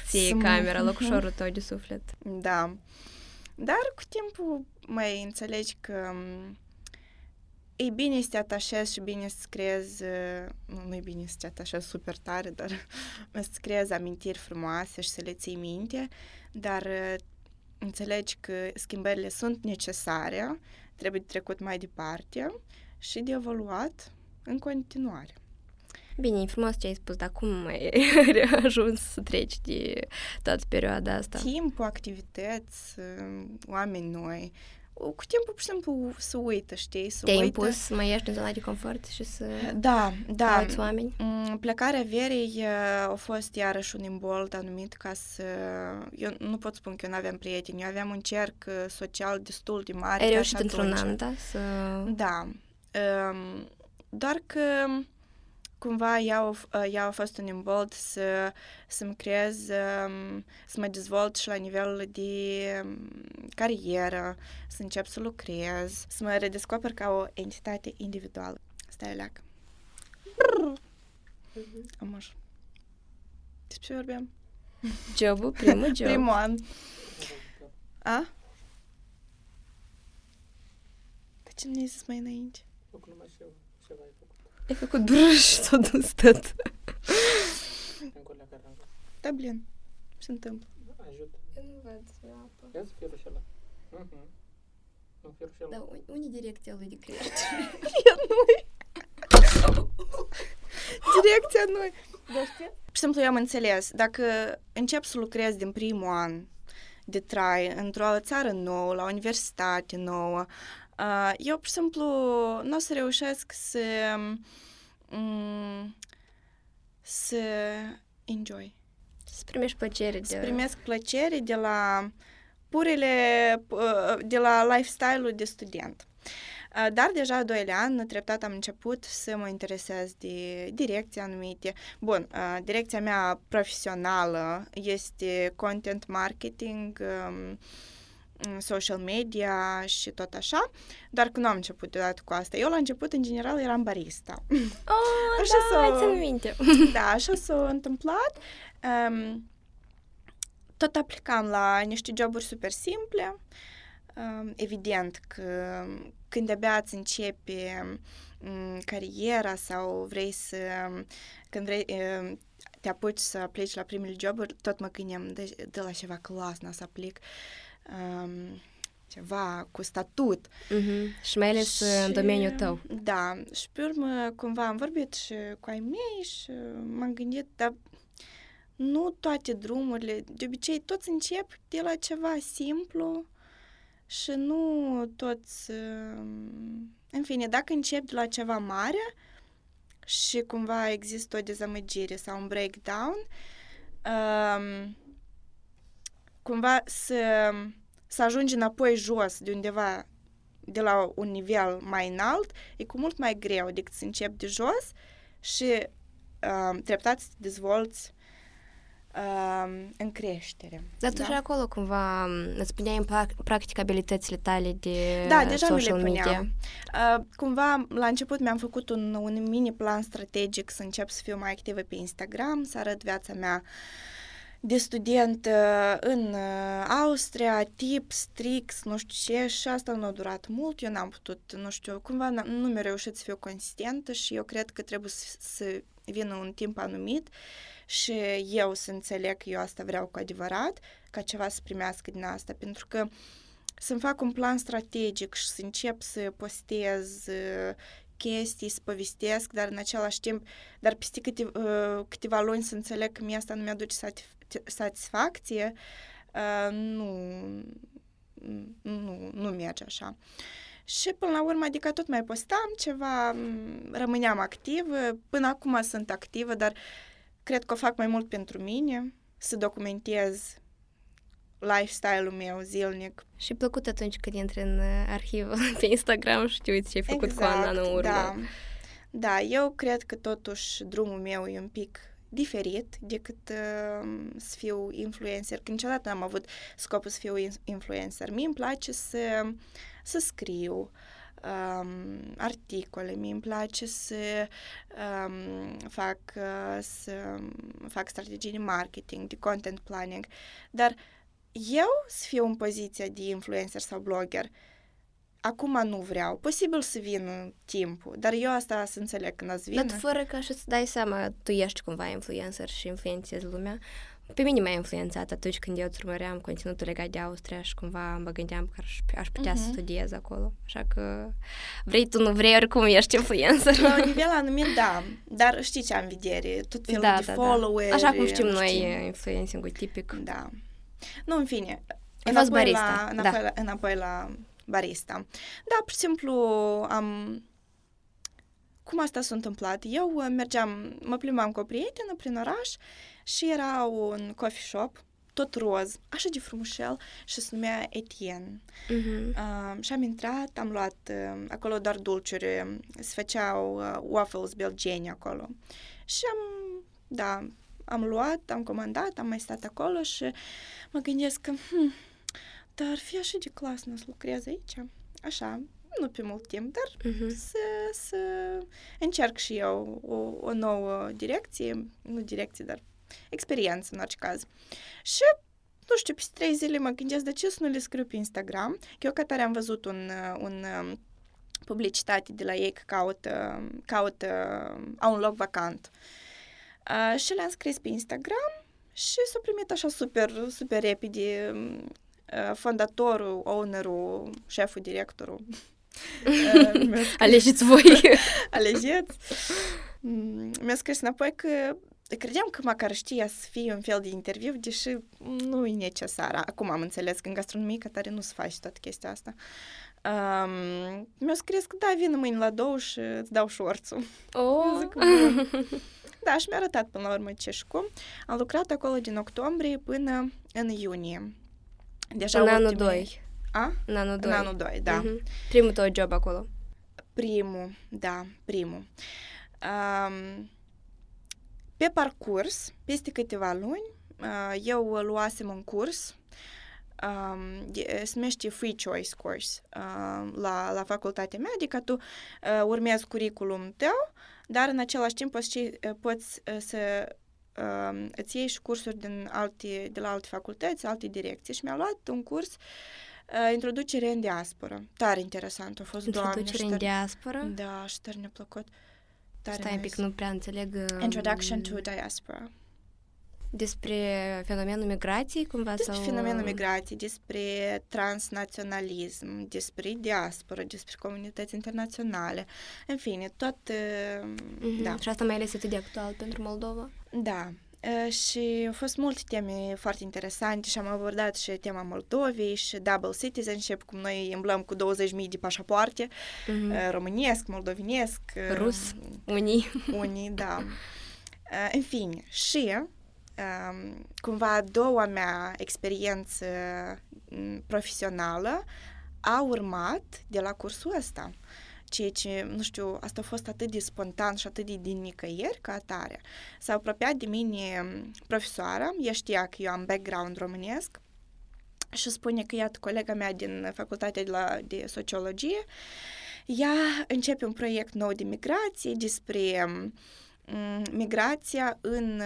Ție camera, locușorul tău de suflet. Da. Dar cu timpul mai înțelegi că e bine să te atașezi și bine să creezi, nu, nu e bine să te atașezi super tare, dar să creezi amintiri frumoase și să le ții minte, dar înțelegi că schimbările sunt necesare, trebuie de trecut mai departe și de evoluat în continuare. Bine, e frumos ce ai spus, dar cum ai ajuns să treci de toată perioada asta? Timpul, activități, oameni noi, cu timpul, pur și simplu, să uită, știi? Să Te-ai uită. impus să mai ieși din zona de confort și să Da, da. alți oameni? Mm, Plecarea verii uh, a fost iarăși un imbold anumit ca să... Eu nu pot spune că eu nu aveam prieteni, eu aveam un cerc uh, social destul de mare. Ai chiar reușit și într-un atunci. an, da? Să... Da. Um, doar că cumva ea a, f- ea a fost un imbold să, să-mi creez, um, să mă dezvolt și la nivel de um, carieră, să încep să lucrez, să mă redescoper ca o entitate individuală. Stai leac. Amuș. Despre ce vorbeam? Jobul, primul job. Primul an. A? De ce nu ai zis mai înainte? Făcut numai și eu ceva ai făcut. Ai făcut brâș și s-a dus tot. Încă la care am vrut. Da, blin. Ce se întâmplă? Ajut. Eu nu văd apă. Ia să fie rușela. Mhm. Nu fie rușela. Da, unii direcția lui de crește. Eu nu Direcția nu Dar știi? Pur și simplu eu am înțeles, dacă încep să lucrez din primul an de trai într-o țară nouă, la o universitate nouă, uh, eu pur și simplu nu o să reușesc să mm, să enjoy. Să primești plăcere de... Să primesc plăcere de la purele, uh, de la lifestyle-ul de student. Uh, Dar deja a doilea an, treptat am început să mă interesez de direcții anumite. Bun, uh, direcția mea profesională este content marketing, um, social media și tot așa, doar că nu am început deodată cu asta. Eu la început, în general, eram barista. Oh, Așa da, s-o- țin minte. Da, așa s-a întâmplat. Um, tot aplicam la niște joburi super simple. Um, evident că când abia îți începe um, cariera sau vrei să... Când vrei, um, te apuci să aplici la primele joburi, tot mă gândeam de, de la ceva clas, n să aplic um, ceva cu statut. Mhm. Și mai ales în domeniul tău. Da, și pe urmă cumva am vorbit și cu ai mei și m-am gândit, dar nu toate drumurile, de obicei toți încep de la ceva simplu și nu toți... um, În fine, dacă încep de la ceva mare și cumva există o dezamăgire sau un breakdown, um, cumva să, să ajungi înapoi jos de undeva de la un nivel mai înalt, e cu mult mai greu decât să începi de jos și um, treptat să te dezvolți um, în creștere. Dar tu și acolo cumva m, îți puneai în prac- practic abilitățile tale de Da, deja mi le social media. puneam. Uh, cumva, la început mi-am făcut un, un mini plan strategic să încep să fiu mai activă pe Instagram, să arăt viața mea de student uh, în uh, Austria, tips, tricks, nu știu ce, și asta nu a durat mult, eu n-am putut, nu știu, cumva n- nu mi-a reușit să fiu consistentă și eu cred că trebuie să, să vină un timp anumit și eu să înțeleg că eu asta vreau cu adevărat, ca ceva să primească din asta, pentru că să-mi fac un plan strategic și să încep să postez uh, chestii, să povestesc, dar în același timp, dar peste câte, uh, câteva luni să înțeleg că mie asta nu mi-aduce satisf- satisfacție, uh, nu, nu, nu merge așa. Și până la urmă, adică tot mai postam ceva, m, rămâneam activă, până acum sunt activă, dar cred că o fac mai mult pentru mine, să documentez lifestyle-ul meu zilnic. Și plăcut atunci când intri în uh, arhivă pe Instagram și te uiți ce ai făcut cu un an în urmă. Da. da, eu cred că totuși drumul meu e un pic diferit decât uh, să fiu influencer. Că niciodată n-am avut scopul să fiu in- influencer. Mie îmi place să, să scriu um, articole, mie îmi place să um, fac, uh, să fac strategii de marketing, de content planning, dar eu să fiu în poziția de influencer sau blogger, acum nu vreau. Posibil să vină timpul, dar eu asta să înțeleg când ați vină. Dar fără ca să-ți dai seama, tu ești cumva influencer și influențezi lumea. Pe mine m-a influențat atunci când eu îți urmăream conținutul legat de Austria și cumva mă gândeam că aș, aș putea uh-huh. să studiez acolo. Așa că vrei tu, nu vrei, oricum ești influencer. La un nivel anumit, da. Dar știi ce am în vedere? Tot felul da, de da, followeri. da. Așa cum știm nu noi, influencing tipic. Da. Nu, în fine. Ai fost înapoi barista, La, da. înapoi, la, înapoi la barista. Da, pur și simplu am... Cum asta s-a întâmplat? Eu uh, mergeam, mă plimbam cu o prietenă prin oraș și era un coffee shop tot roz, așa de frumușel și se numea Etienne. Uh-huh. Uh, și am intrat, am luat uh, acolo doar dulciuri, se făceau uh, waffles belgeni acolo. Și am, da, am luat, am comandat, am mai stat acolo și mă gândesc că, hmm, dar ar fi așa de clasă să lucrez aici. Așa, nu pe mult timp, dar uh-huh. să, să încerc și eu o, o nouă direcție, nu direcție, dar experiență în orice caz. Și nu știu, pe trei zile mă gândesc de ce să nu le scriu pe Instagram. Eu ca tare am văzut un, un um, publicitate de la ei că caută, caută au un loc vacant. Uh, și le-am scris pe Instagram și s-a primit așa super, super repede uh, fondatorul, ownerul, șeful, directorul. uh, Alegeți voi! Alegeți! Mi-a scris înapoi că credeam că măcar știa să fie un fel de interviu, deși nu e necesar. Acum am înțeles că în gastronomie că tare nu se face toată chestia asta. Um, mi-a scris că da, vin mâine la două și îți dau șorțul. Oh. Zic, da, și mi-a arătat până la urmă ce și cum. Am lucrat acolo din octombrie până în iunie. Deja în ultimii... anul 2. A? În anul 2. În anul 2, da. Uh-huh. Primul tău job acolo. Primul, da, primul. Um, pe parcurs, peste câteva luni, eu luasem un curs se numește Free Choice Course la, la facultatea mea, adică tu urmezi curriculum tău, dar în același timp poți, poți să îți iei și cursuri din alte, de la alte facultăți, alte direcții și mi-a luat un curs uh, Introducere în diasporă. Tare interesant a fost, Introducere în diasporă? Da, și tare ne-a plăcut. Tare Stai un pic, nu prea înțeleg. Introduction to Diaspora. Despre fenomenul migrației, cumva? Despre sau... fenomenul migrației, despre transnaționalism, despre diaspora, despre comunități internaționale. În fine, tot... Mm-hmm. Da. Și asta mai ales atât de actual pentru Moldova? Da. Și au fost multe teme foarte interesante și am abordat și tema Moldovei și double citizenship, cum noi îmblăm cu 20.000 de pașapoarte, mm-hmm. românesc, moldovinesc, rus, unii. Unii, da. În fine, și cumva a doua mea experiență profesională a urmat de la cursul ăsta ceea ce, nu știu, asta a fost atât de spontan și atât de din nicăieri ca atare. S-a apropiat de mine profesoara, ea știa că eu am background românesc și spune că, iată, colega mea din facultatea de, la, de sociologie, ea începe un proiect nou de migrație despre migrația în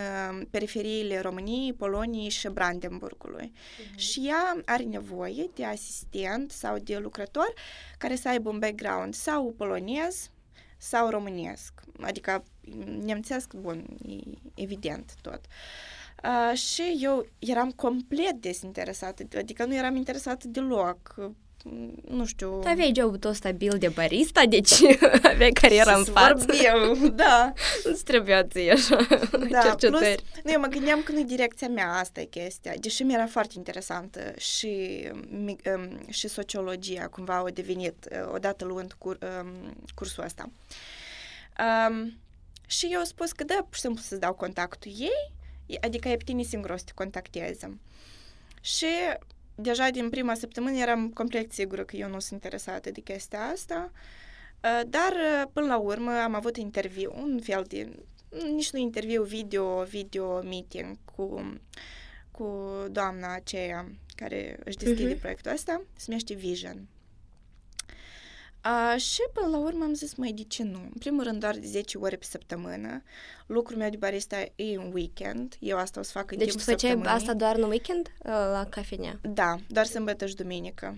periferiile României, Poloniei și Brandenburgului. Uh-huh. Și ea are nevoie de asistent sau de lucrător care să aibă un background sau polonez sau românesc. Adică nemțesc, bun, e evident tot. Uh, și eu eram complet desinteresată, adică nu eram interesată deloc nu știu... Tu aveai jobul tău stabil de barista, deci aveai cariera în față. Vorbim, da. Nu-ți trebuia ție așa da, plus, nu, eu mă gândeam că nu e direcția mea, asta e chestia. Deși mi-era foarte interesantă și, um, și sociologia, cumva au devenit, uh, odată luând cur, um, cursul ăsta. Um, și eu am spus că da, pur și simplu să-ți dau contactul ei, adică e pe tine singur o să te contacteze. Și deja din prima săptămână eram complet sigură că eu nu sunt interesată de chestia asta, dar până la urmă am avut interviu, un fel de, nici nu interviu, video, video meeting cu, cu doamna aceea care își deschide uh-huh. proiectul ăsta, se numește Vision. A, și până la urmă am zis, mai de ce nu? În primul rând, doar de 10 ore pe săptămână. Lucrul meu de barista e în weekend. Eu asta o să fac în deci timpul Deci făceai asta doar în weekend la cafenea? Da, doar sâmbătă și duminică.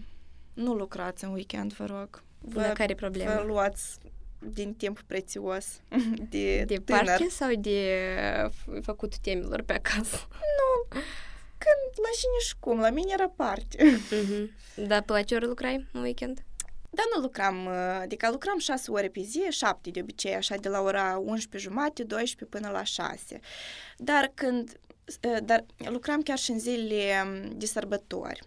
Nu lucrați în weekend, vă rog. Vă, de care problema? Vă luați din timp prețios de De tânăr. parche sau de făcut temilor pe acasă? Nu, când la cine și cum, la mine era parte. Uh-huh. Da, pe la ce ori lucrai în weekend? Dar nu lucram, adică lucram 6 ore pe zi, 7 de obicei, așa de la ora 11 jumate, 12 până la 6. Dar când, dar lucram chiar și în zilele de sărbători.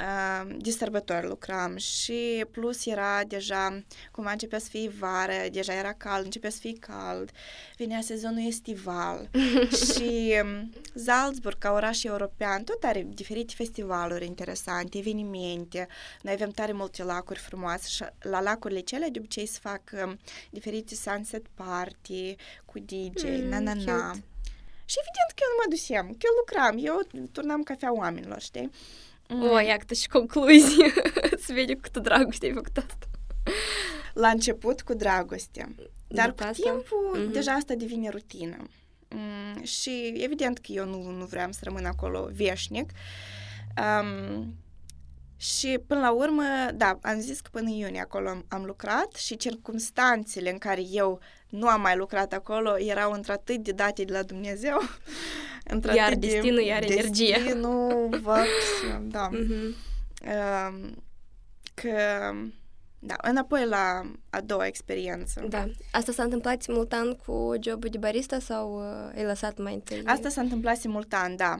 Uh, de sărbători lucram și plus era deja, cumva începea să fie vară, deja era cald, începea să fie cald, venea sezonul estival și um, Salzburg, ca oraș european, tot are diferite festivaluri interesante, evenimente, noi avem tare multe lacuri frumoase și la lacurile cele de obicei se fac um, diferite sunset party cu DJ, mm, na-na-na. Și evident că eu nu mă dusem, că eu lucram, eu turnam cafea oamenilor, știi? O, ia câte și concluzii. Să vedem câtă dragoste ai făcut asta. La început cu dragoste. Dar După cu asta? timpul uh-huh. deja asta devine rutină. Mm, și evident că eu nu, nu vreau să rămân acolo veșnic. Um, și până la urmă, da, am zis că până iunie acolo am, am lucrat și circumstanțele în care eu nu am mai lucrat acolo erau într-atât de date de la Dumnezeu. într iar destinul, iar energie. Destinul, văd, da. Mm-hmm. Uh, că da, înapoi la a doua experiență. Da. Asta s-a întâmplat simultan cu jobul de barista sau uh, ai lăsat mai întâi? Asta s-a întâmplat simultan, da.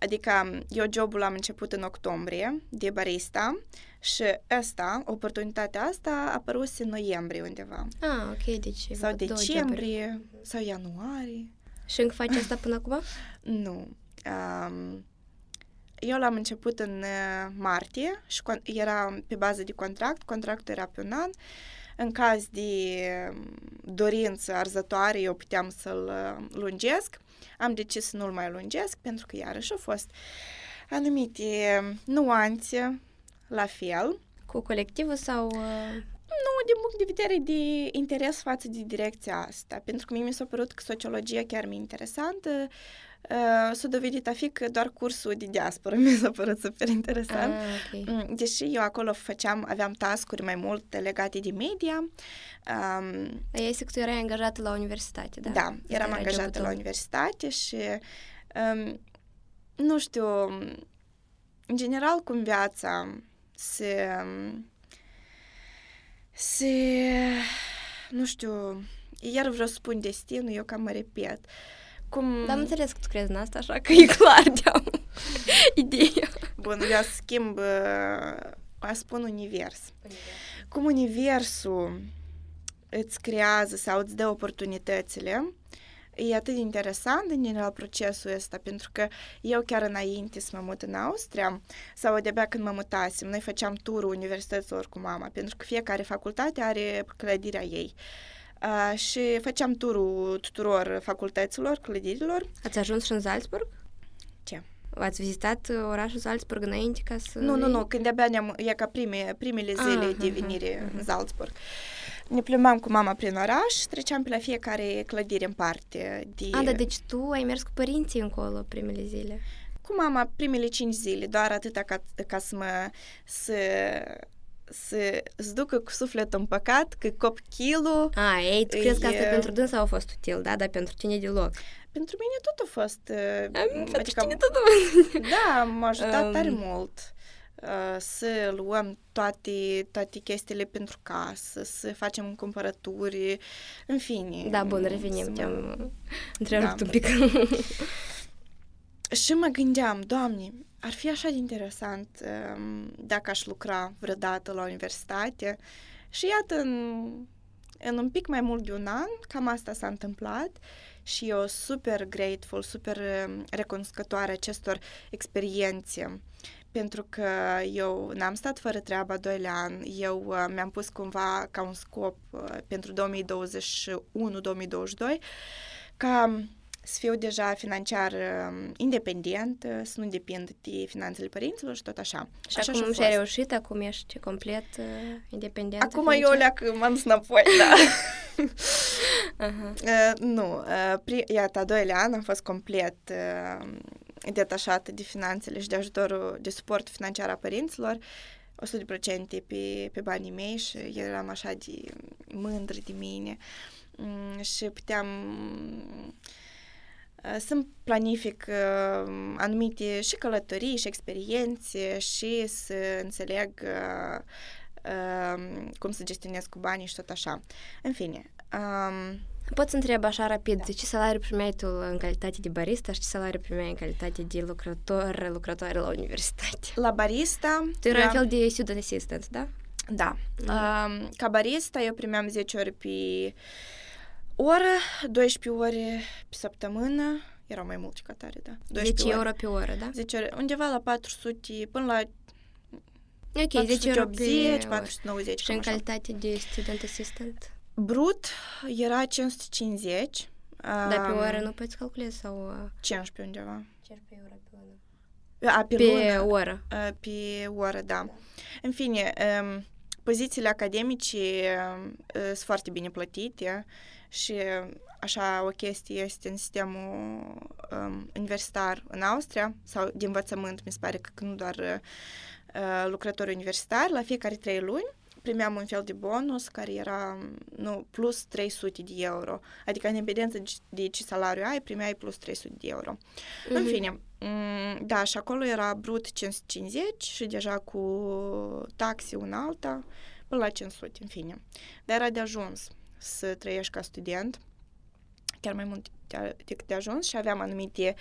Adică eu jobul am început în octombrie de barista și asta, oportunitatea asta a apărut în noiembrie undeva. Ah, ok, deci Sau decembrie, sau ianuarie. Și încă faci asta până acum? nu. Um, eu l-am început în uh, martie și era pe bază de contract, contractul era pe un an. În caz de um, dorință arzătoare, eu puteam să-l uh, lungesc. Am decis să nu-l mai lungesc pentru că iarăși au fost anumite um, nuanțe la fel. Cu colectivul sau... Uh... Nu, din punct de vedere de interes față de direcția asta, pentru că mie mi s-a părut că sociologia chiar mi-e interesantă, Uh, s-a dovedit a fi că doar cursul de diaspora mi s-a părut super interesant. Ah, okay. Mm, deși eu acolo făceam, aveam tascuri mai mult legate de media. Um, Ai zis că tu erai angajată la universitate, da? Da, eram Era angajată la universitate și um, nu știu, în general cum viața se se nu știu, iar vreau să spun destinul, eu cam mă repet. Uh, cum... Dar am înțeles că tu crezi în asta, așa că e clar de-am ideea. Bun, eu schimb, a spun univers. univers. Cum universul îți creează sau îți dă oportunitățile, e atât de interesant în general procesul ăsta, pentru că eu chiar înainte să mă mut în Austria, sau de-abia când mă mutasem, noi făceam turul universităților cu mama, pentru că fiecare facultate are clădirea ei. Uh, Uh, și făceam turul tuturor facultăților, clădirilor. Ați ajuns și în Salzburg? Ce? Ați vizitat orașul Salzburg înainte ca să... Nu, nu, nu, când de-abia ne-am, e ca prime, primele zile ah, de venire uh, uh, în Salzburg. Ne plimbam cu mama prin oraș, treceam pe la fiecare clădire în parte. De... A, da, deci tu ai mers cu părinții încolo primele zile? Cu mama primele cinci zile, doar atâta ca, ca să mă să să îți ducă cu sufletul împăcat că copilul... A, ei, tu crezi că asta pentru dânsa a fost util, da? Dar pentru tine deloc. Pentru mine tot a fost... A, adică, pentru tine tot a fost... Da, m-a ajutat um... tare mult uh, să luăm toate, toate chestiile pentru casă, să facem cumpărături, în fine. Da, bun, revenim, te-am întrerupt da. un pic. și mă gândeam, Doamne, ar fi așa de interesant um, dacă aș lucra vreodată la universitate. Și iată, în, în un pic mai mult de un an, cam asta s-a întâmplat și eu super grateful, super um, recunoscătoare acestor experiențe pentru că eu n-am stat fără treabă a doilea an, eu uh, mi-am pus cumva ca un scop uh, pentru 2021-2022 ca să fiu deja financiar uh, independent, uh, să nu depind de finanțele părinților și tot așa. Și așa acum și-ai reușit? Acum ești complet uh, independent? Acum financiar? eu leac, m-am dus înapoi, da. uh-huh. uh, nu, uh, pri- iată, a doilea an am fost complet uh, detașată de finanțele și de ajutorul, de suport financiar a părinților, 100% pe, pe banii mei și eram așa de mândră de mine mm, și puteam să planific uh, anumite și călătorii și experiențe și să înțeleg uh, uh, cum să gestionez cu banii și tot așa. În fine, um, Pot să întreb așa rapid, da. ce salariu primeai tu în calitate de barista și ce salariu primeai în calitate de lucrător, lucrătoare la universitate? La barista... Tu erai da. un fel de student assistant, da? Da. Mm. Uh, ca barista eu primeam 10 ori pe oră, 12 ore pe săptămână, erau mai mulți ca tare, da. 10 euro pe oră, da? 10 ore, undeva la 400, până la Ok, 10 euro pe 490, Și în calitate de student assistant? Brut era 550. Dar pe oră nu poți calculezi sau... 15 undeva. 15 euro pe oră. A, pe, pe lună. oră. Pe oră, da. da. În fine, um, pozițiile academice um, sunt foarte bine plătite și așa o chestie este în sistemul um, universitar în Austria sau de învățământ, mi se pare că nu doar uh, lucrători universitari, la fiecare trei luni primeam un fel de bonus care era nu, plus 300 de euro. Adică în evidență de ce salariu ai, primeai plus 300 de euro. Mm-hmm. În fine, da, și acolo era brut 550 și deja cu taxe una alta până la 500, în fine. Dar era de ajuns să trăiești ca student, chiar mai mult decât de ajuns și aveam anumite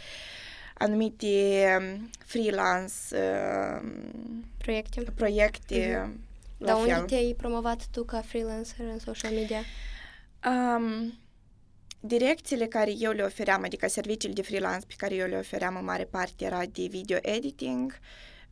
anumite freelance uh, proiecte, proiecte mm-hmm dar unde fel. te-ai promovat tu ca freelancer în social media? Um, direcțiile care eu le ofeream, adică serviciile de freelance pe care eu le ofeream în mare parte era de video editing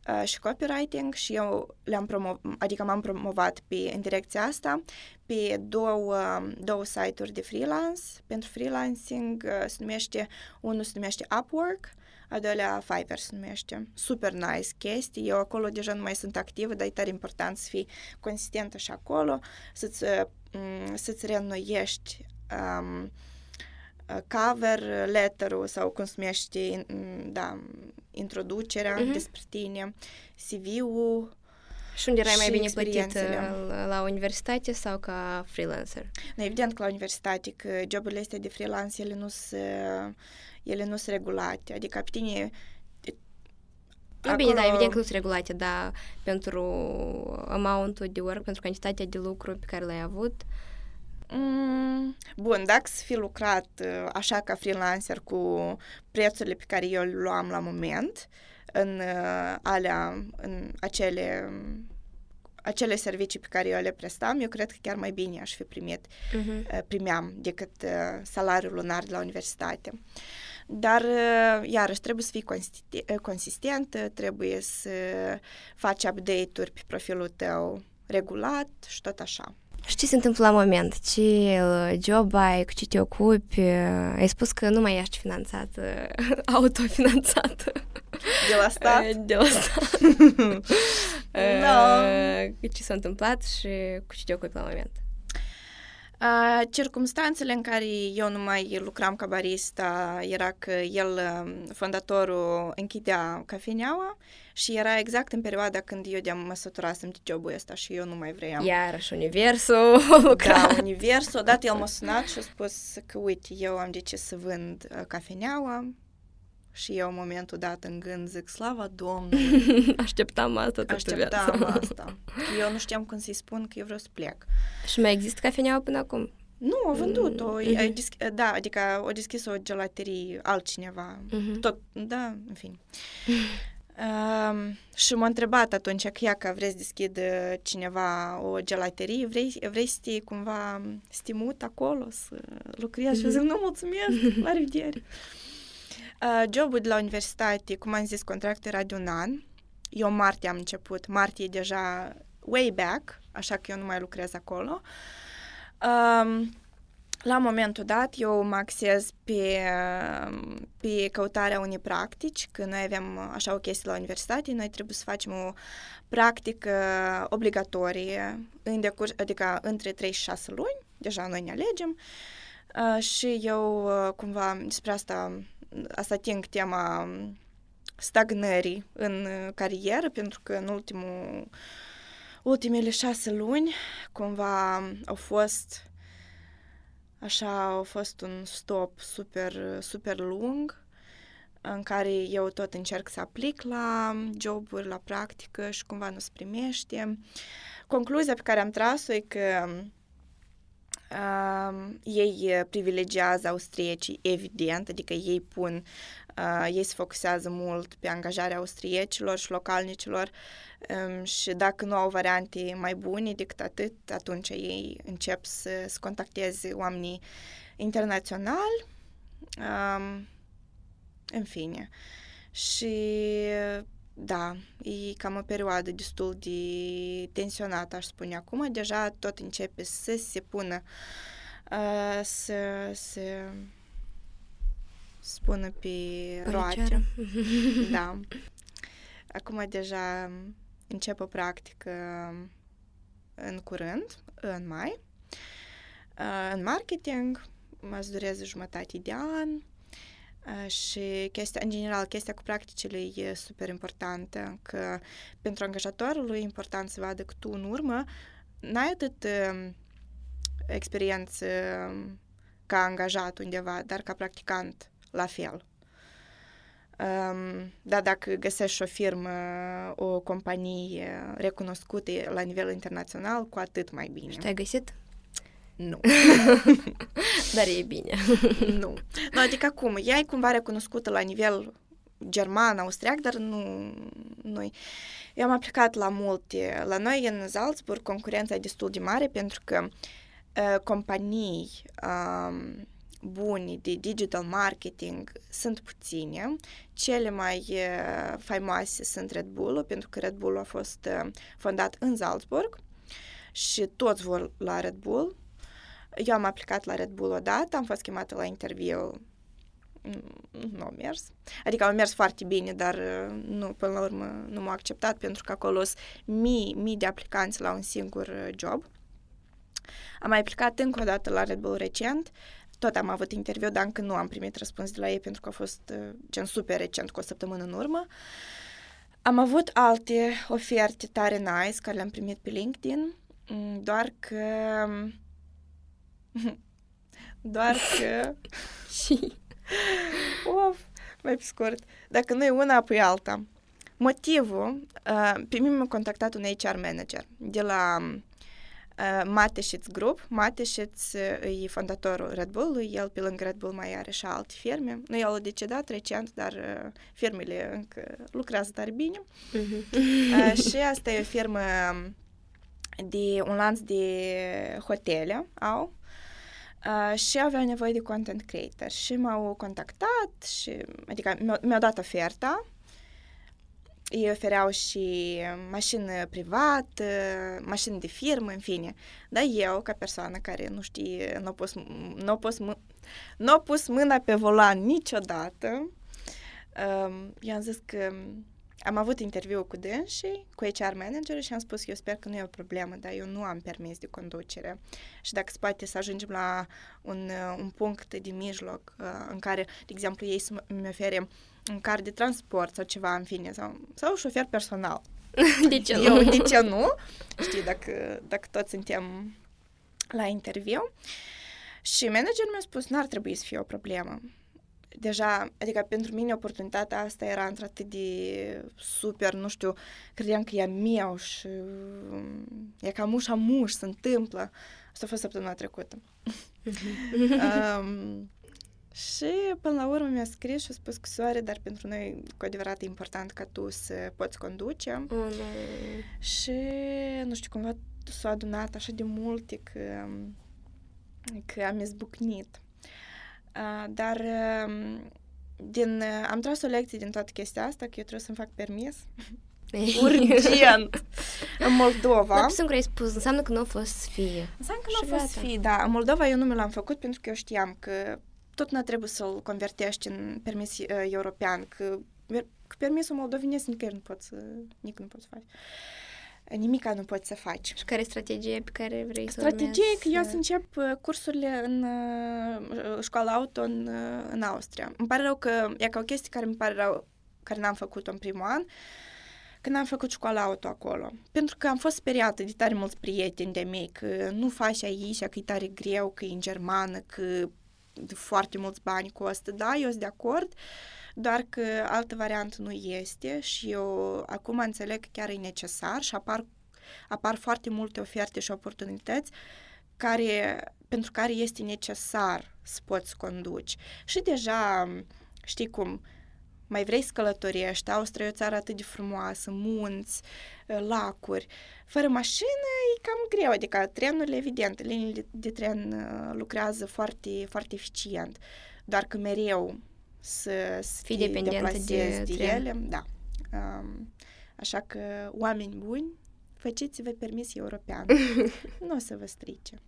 uh, și copywriting și eu le-am promovat, adică m-am promovat pe, în direcția asta pe două, două site-uri de freelance pentru freelancing, uh, se numește, unul se numește Upwork a doilea Fiverr se numește. Super nice chestii. Eu acolo deja nu mai sunt activă, dar e tare important să fii consistentă și acolo, să-ți, mm, să-ți reînnoiești um, cover letter-ul sau cum se numește, da, introducerea uh-huh. despre tine, CV-ul, și unde erai mai bine plătit la universitate sau ca freelancer? No, evident că la universitate, că joburile astea de freelance, ele nu se ele nu sunt regulate. Adică pe tine Acolo... Bine, da, evident că nu sunt regulate, dar pentru amount de work, pentru cantitatea de lucru pe care l-ai avut. Mm, bun, dacă să fi lucrat uh, așa ca freelancer cu prețurile pe care eu le luam la moment, în uh, alea, în acele acele servicii pe care eu le prestam, eu cred că chiar mai bine aș fi primit, uh-huh. primeam decât salariul lunar de la universitate. Uh, dar, uh, iarăși, trebuie să fii uh, consistent, trebuie să faci update-uri pe profilul tău regulat și tot așa. Și ce se întâmplă la moment? Ce uh, job ai, cu ce te ocupi? Ai spus că nu mai ești finanțată, autofinanțată. De la stat? De la stat. no. Ce s-a întâmplat și cu ce te ocupi la moment? Uh, circumstanțele în care eu nu mai lucram ca barista era că el, fondatorul, închidea cafeneaua și era exact în perioada când eu de-am mă săturasem de jobul ăsta și eu nu mai vreau. Iarăși universul lucra. Da, universul. Odată el m-a sunat și a spus că, uite, eu am decis să vând cafeneaua, și eu, în momentul dat, în gând, zic, slava Domnului! Așteptam asta toată Așteptam viața. asta. Eu nu știam cum să-i spun că eu vreau să plec. Și mai există cafeneaua până acum? Nu, a vândut-o. Mm-hmm. Dis- da, adică a deschis o gelaterie altcineva. Mm-hmm. Tot, da, în fin. Uh, și m-a întrebat atunci că ea că vreți să deschid cineva o gelaterie, vrei, vrei să te cumva stimut acolo, să lucrezi? Mm-hmm. Și zic, nu, mulțumesc, la revedere. Uh, jobul de la universitate, cum am zis, contractul era de un an. Eu martie am început, martie e deja way back, așa că eu nu mai lucrez acolo. Um, la momentul dat, eu mă axez pe, pe căutarea unei practici, că noi avem așa o chestie la universitate, noi trebuie să facem o practică obligatorie, în decurs, adică între 3 și 6 luni, deja noi ne alegem, uh, și eu uh, cumva despre asta să ating tema stagnării în carieră, pentru că în ultimul, ultimele șase luni cumva au fost așa, au fost un stop super, super lung în care eu tot încerc să aplic la joburi, la practică și cumva nu se primește. Concluzia pe care am tras-o e că Uh, ei privilegiază austriecii, evident, adică ei pun, uh, ei se focusează mult pe angajarea austriecilor și localnicilor um, și dacă nu au variante mai bune decât atât, atunci ei încep să, să contacteze oamenii internaționali. Um, în fine. Și da, e cam o perioadă destul de tensionată, aș spune acum. Deja tot începe să se pună, uh, să se spună pe roate. da. Acum deja încep o practică în curând, în mai, uh, în marketing. Mă dureze jumătate de an și chestia, în general, chestia cu practicile e super importantă, că pentru angajatorul e important să vadă că tu în urmă n-ai atât experiență ca angajat undeva, dar ca practicant la fel. Um, da, dacă găsești o firmă, o companie recunoscută la nivel internațional, cu atât mai bine. Și ai găsit? Nu. Dar e bine. nu. nu. Adică cum? Ea e cumva recunoscută la nivel german, austriac, dar nu noi. Eu am aplicat la multe. La noi în Salzburg concurența e destul de mare pentru că uh, companii um, bune de digital marketing sunt puține. Cele mai uh, faimoase sunt Red Bull, pentru că Red Bull a fost uh, fondat în Salzburg și toți vor la Red Bull eu am aplicat la Red Bull odată, am fost chemată la interviu mm, nu a mers. Adică au mers foarte bine, dar uh, nu, până la urmă nu m-au acceptat pentru că acolo sunt mii, mii de aplicanți la un singur uh, job. Am mai aplicat încă o dată la Red Bull recent, tot am avut interviu, dar încă nu am primit răspuns de la ei pentru că a fost uh, gen super recent, cu o săptămână în urmă. Am avut alte oferte tare nice care le-am primit pe LinkedIn, mm, doar că Doar că... Și... Of, mai pe scurt. Dacă nu e una, apoi alta. Motivul, uh, pe mine m-a contactat un HR manager de la uh, Mateșiț Group. Mateșiț uh, e fondatorul Red Bull, el pe lângă Red Bull mai are și alte firme. Nu, el a decedat recent, dar uh, firmele încă lucrează tare bine. Uh-huh. Uh, și asta e o firmă de un lanț de hotele au Uh, și aveau nevoie de content creator și m-au contactat și, adică mi-au, mi dat oferta. Ei ofereau și mașină privată, mașină de firmă, în fine. Dar eu, ca persoană care nu știe, nu a pus, n-a pus, n-a pus mâna pe volan niciodată, um, i-am zis că am avut interviu cu dânsii, cu HR manager și am spus că eu sper că nu e o problemă, dar eu nu am permis de conducere. Și dacă se poate să ajungem la un, un punct de mijloc uh, în care, de exemplu, ei să mi ofere un card de transport sau ceva, în fine, sau, sau șofer personal. De ce nu? Eu, de ce nu? Știi, dacă, dacă toți suntem la interviu. Și managerul mi-a spus, n-ar trebui să fie o problemă deja, adică pentru mine oportunitatea asta era într-atât de super, nu știu, credeam că e a meu și e ca muș a muș, se întâmplă. Asta a fost săptămâna trecută. um, și până la urmă mi-a scris și a spus că soare, dar pentru noi cu adevărat e important ca tu să poți conduce. Oh, Și nu știu, cumva s-a adunat așa de multe că, că am izbucnit dar din, am tras o lecție din toată chestia asta, că eu trebuie să-mi fac permis. Urgent! în Moldova. Dar singur ai spus, înseamnă că nu a fost să fie. Înseamnă că nu a fost să fie, da. În Moldova eu nu mi l-am făcut pentru că eu știam că tot nu trebuie să-l convertești în permis uh, european, că, că permisul moldovenesc nicăieri nu poți să, nici nu poți să faci nimica nu poți să faci. Și care e strategia pe care vrei să Strategia e că eu să încep cursurile în uh, școala auto în, uh, în Austria. Îmi pare rău că e ca o chestie care îmi pare rău, care n-am făcut-o în primul an, când am făcut școala auto acolo. Pentru că am fost speriată de tare mulți prieteni de mei că nu faci aici, că e tare greu, că e în germană, că de foarte mulți bani costă. Da, eu sunt de acord, doar că altă variantă nu este și eu acum înțeleg că chiar e necesar și apar, apar foarte multe oferte și oportunități care, pentru care este necesar să poți conduci. Și deja, știi cum, mai vrei să călătorești, Austria e o țară atât de frumoasă, munți, lacuri. Fără mașină e cam greu, adică trenurile, evident, liniile de, de tren lucrează foarte, foarte eficient, doar că mereu să, să Fii dependent de, de ele, da. Um, așa că, oameni buni, faceți-vă permis european. nu o să vă strice.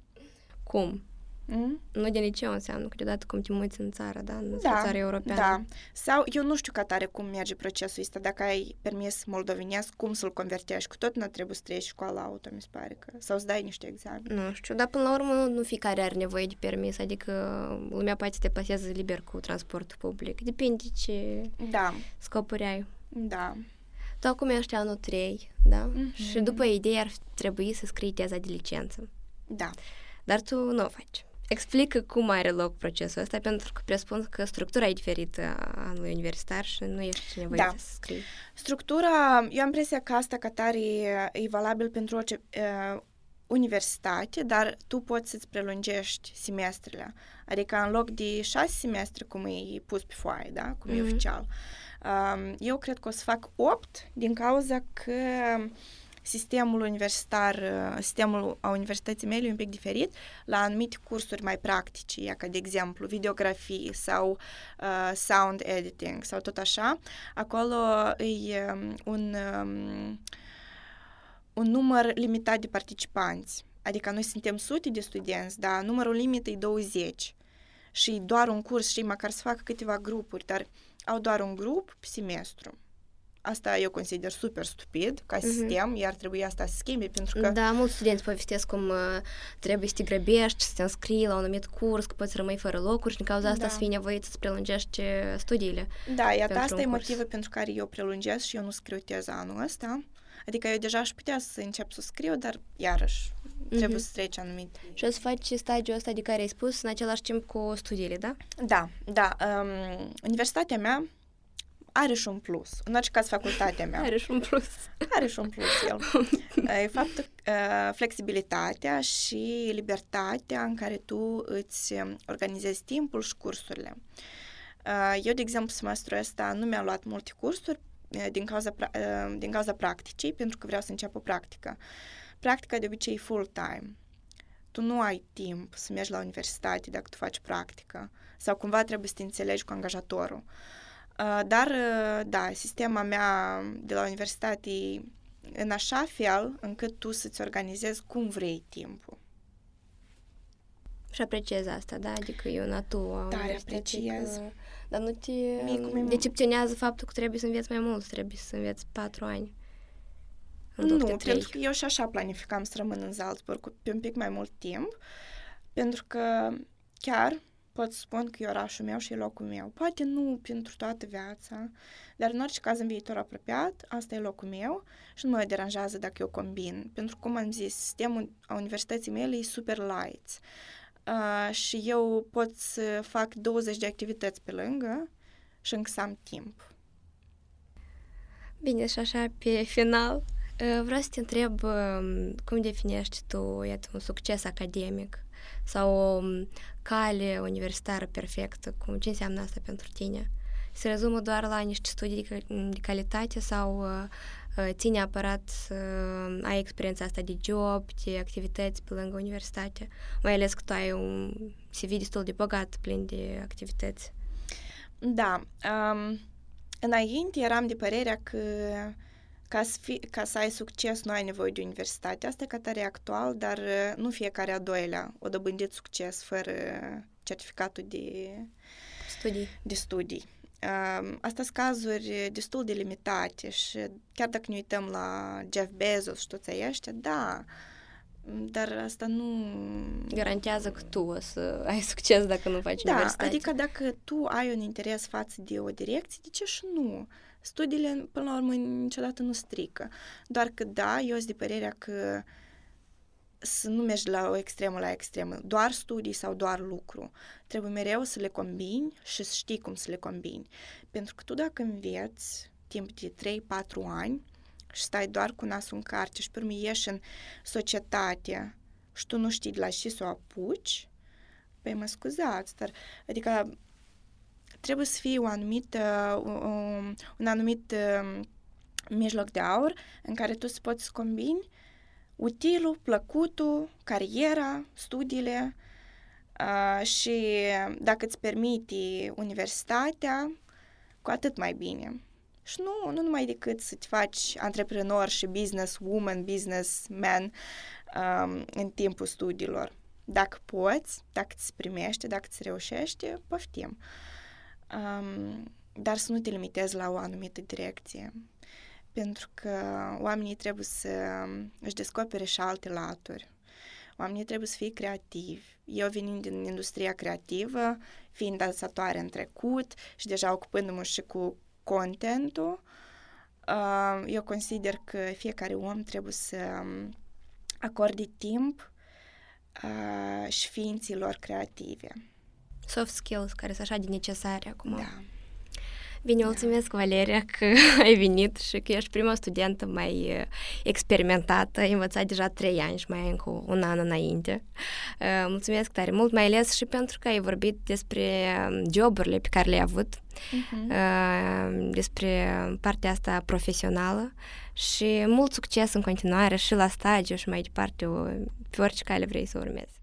Cum? Mm? Nu de liceu înseamnă câteodată cum te muți în țară, da? În Da, țară europeană. Da. Sau eu nu știu ca tare cum merge procesul ăsta. Dacă ai permis moldovenesc, cum să-l convertești? Cu tot nu trebuie să treci școala auto, mi se pare că. Sau să dai niște examene. Nu știu, dar până la urmă nu, nu fiecare are nevoie de permis, adică lumea poate să te plaseze liber cu transportul public. Depinde ce Da, scopuri ai. da. Tu acum ești anul 3, da? Mhm. Și după idee ar trebui să scrii teza de licență. Da. Dar tu nu o faci. Explică cum are loc procesul ăsta, pentru că presupun că structura e diferită a anului universitar și nu ești nevoit Da. să scrii. Structura, eu am impresia că asta ca tare e, e valabil pentru orice uh, universitate, dar tu poți să-ți prelungești semestrele. Adică în loc de șase semestre, cum e pus pe foaie, da? cum e Mhm. oficial, um, eu cred că o să fac opt din cauza că sistemul universitar, uh, sistemul a universității mele e un pic diferit la anumite cursuri mai practice, ia ca de exemplu videografie sau uh, sound editing sau tot așa, acolo e um, un, um, un număr limitat de participanți. Adică noi suntem sute de studenți, dar numărul limit e 20. Și doar un curs și măcar să facă câteva grupuri, dar au doar un grup pe semestru. Asta eu consider super stupid ca Mhm. sistem, iar trebuie asta să schimbe, pentru că Da, mulți studenți povestesc cum uh, trebuie să te grăbești, să te înscrii la un anumit curs, că poți rămâi fără locuri și din cauza asta Da. să fii nevoit să-ți prelungești uh, studiile. Da, iată, pentru asta un e curs. motivul pentru care eu prelungesc și eu nu scriu teza anul ăsta. Adică eu deja aș putea să încep să scriu, dar iarăși trebuie Mhm. să treci anumite... Și o să faci stagiul ăsta de care ai spus în același timp cu studiile, da? Da, da. Um, universitatea mea are și un plus. În orice caz, facultatea mea Are și un plus. are și un plus el. e faptul, uh, flexibilitatea și libertatea în care tu îți um, organizezi timpul și cursurile. Uh, eu, de exemplu, semestrul ăsta nu mi-am luat multe cursuri uh, din cauza, pra- uh, din cauza practicii, pentru că vreau să încep o practică. Practica de obicei e full-time. Tu nu ai timp să mergi la universitate dacă tu faci practică sau cumva trebuie să te înțelegi cu angajatorul. Uh, Dar, uh, da, sistema mea de la universitate e în așa fel încât tu să-ți organizezi cum vrei timpul. Și apreciez asta, da? Adică e un atu a Tare universității apreciez. Că... Dar nu te Mie cum e- decepționează faptul că trebuie să înveți mai mult, trebuie să înveți patru ani. În loc Nu, de trei. pentru că eu și așa planificam să rămân în Salzburg cu- pe un pic mai mult timp, pentru că chiar pot să spun că e orașul meu și e locul meu. Poate nu pentru toată viața, dar în orice caz în viitor apropiat, asta e locul meu și nu mă deranjează dacă eu combin. Pentru că, cum am zis, sistemul a universității mele e super light. Uh, și eu pot să fac 20 de activități pe lângă și încă să am timp. Bine, și așa, pe final, uh, vreau să te întreb um, cum definești tu, iată, un succes academic sau o um, cale universitară perfectă, cum, ce înseamnă asta pentru tine? Se rezumă doar la niște studii de, cal- de calitate sau uh, uh, ține aparat să ai experiența asta de job, de activități pe lângă universitate, mai ales că tu ai un CV destul de bogat, plin de activități. Da. Um, înainte eram de părerea că ca să, fi, ca să ai succes nu ai nevoie de universitate. Asta e ca tare actual, dar uh, nu fiecare a doilea o dobândit succes fără certificatul de, Studii. de studii. Um, Asta sunt cazuri destul de limitate și chiar dacă ne uităm la Jeff Bezos și toți ăștia, da, dar asta nu... Garantează că tu o să ai succes dacă nu faci Da, universitate. adică dacă tu ai un interes față de o direcție, de ce și nu? Studiile, până la urmă, niciodată nu strică. Doar că, da, eu sunt de părerea că să nu mergi la o extremă la extremă, doar studii sau doar lucru. Trebuie mereu să le combini și să știi cum să le combini. Pentru că tu dacă înveți timp de 3-4 ani și stai doar cu nasul în carte și pe urmă ieși în societate și tu nu știi de la ce să o apuci, păi mă scuzați, dar adică trebuie să fie o anumită, un, un anumit um, mijloc de aur în care tu să poți combini utilul, plăcutul, cariera, studiile uh, și dacă îți permite universitatea, cu atât mai bine. Și nu, nu numai decât să te faci antreprenor și business woman, business man um, în timpul studiilor. Dacă poți, dacă ți primește, dacă ți reușește, poftim. Um, dar să nu te limitezi la o anumită direcție. Pentru că oamenii trebuie să își descopere și alte laturi. Oamenii trebuie să fie creativi. Eu venind din industria creativă, fiind dansatoare în trecut și deja ocupându-mă și cu contentul, uh, eu consider că fiecare om trebuie să acorde timp uh, și ființilor creative. Soft skills, care sunt așa de necesare acum. Da. Bine, mulțumesc, Valeria, că ai venit și că ești prima studentă mai uh, experimentată, ai învățat deja trei ani și mai ai încă un an înainte. Uh, mulțumesc tare mult, mai ales și pentru că ai vorbit despre um, joburile pe care le-ai avut, uh-huh. despre partea asta profesională și mult succes în continuare și la stagiu și mai departe pe orice cale vrei să urmezi.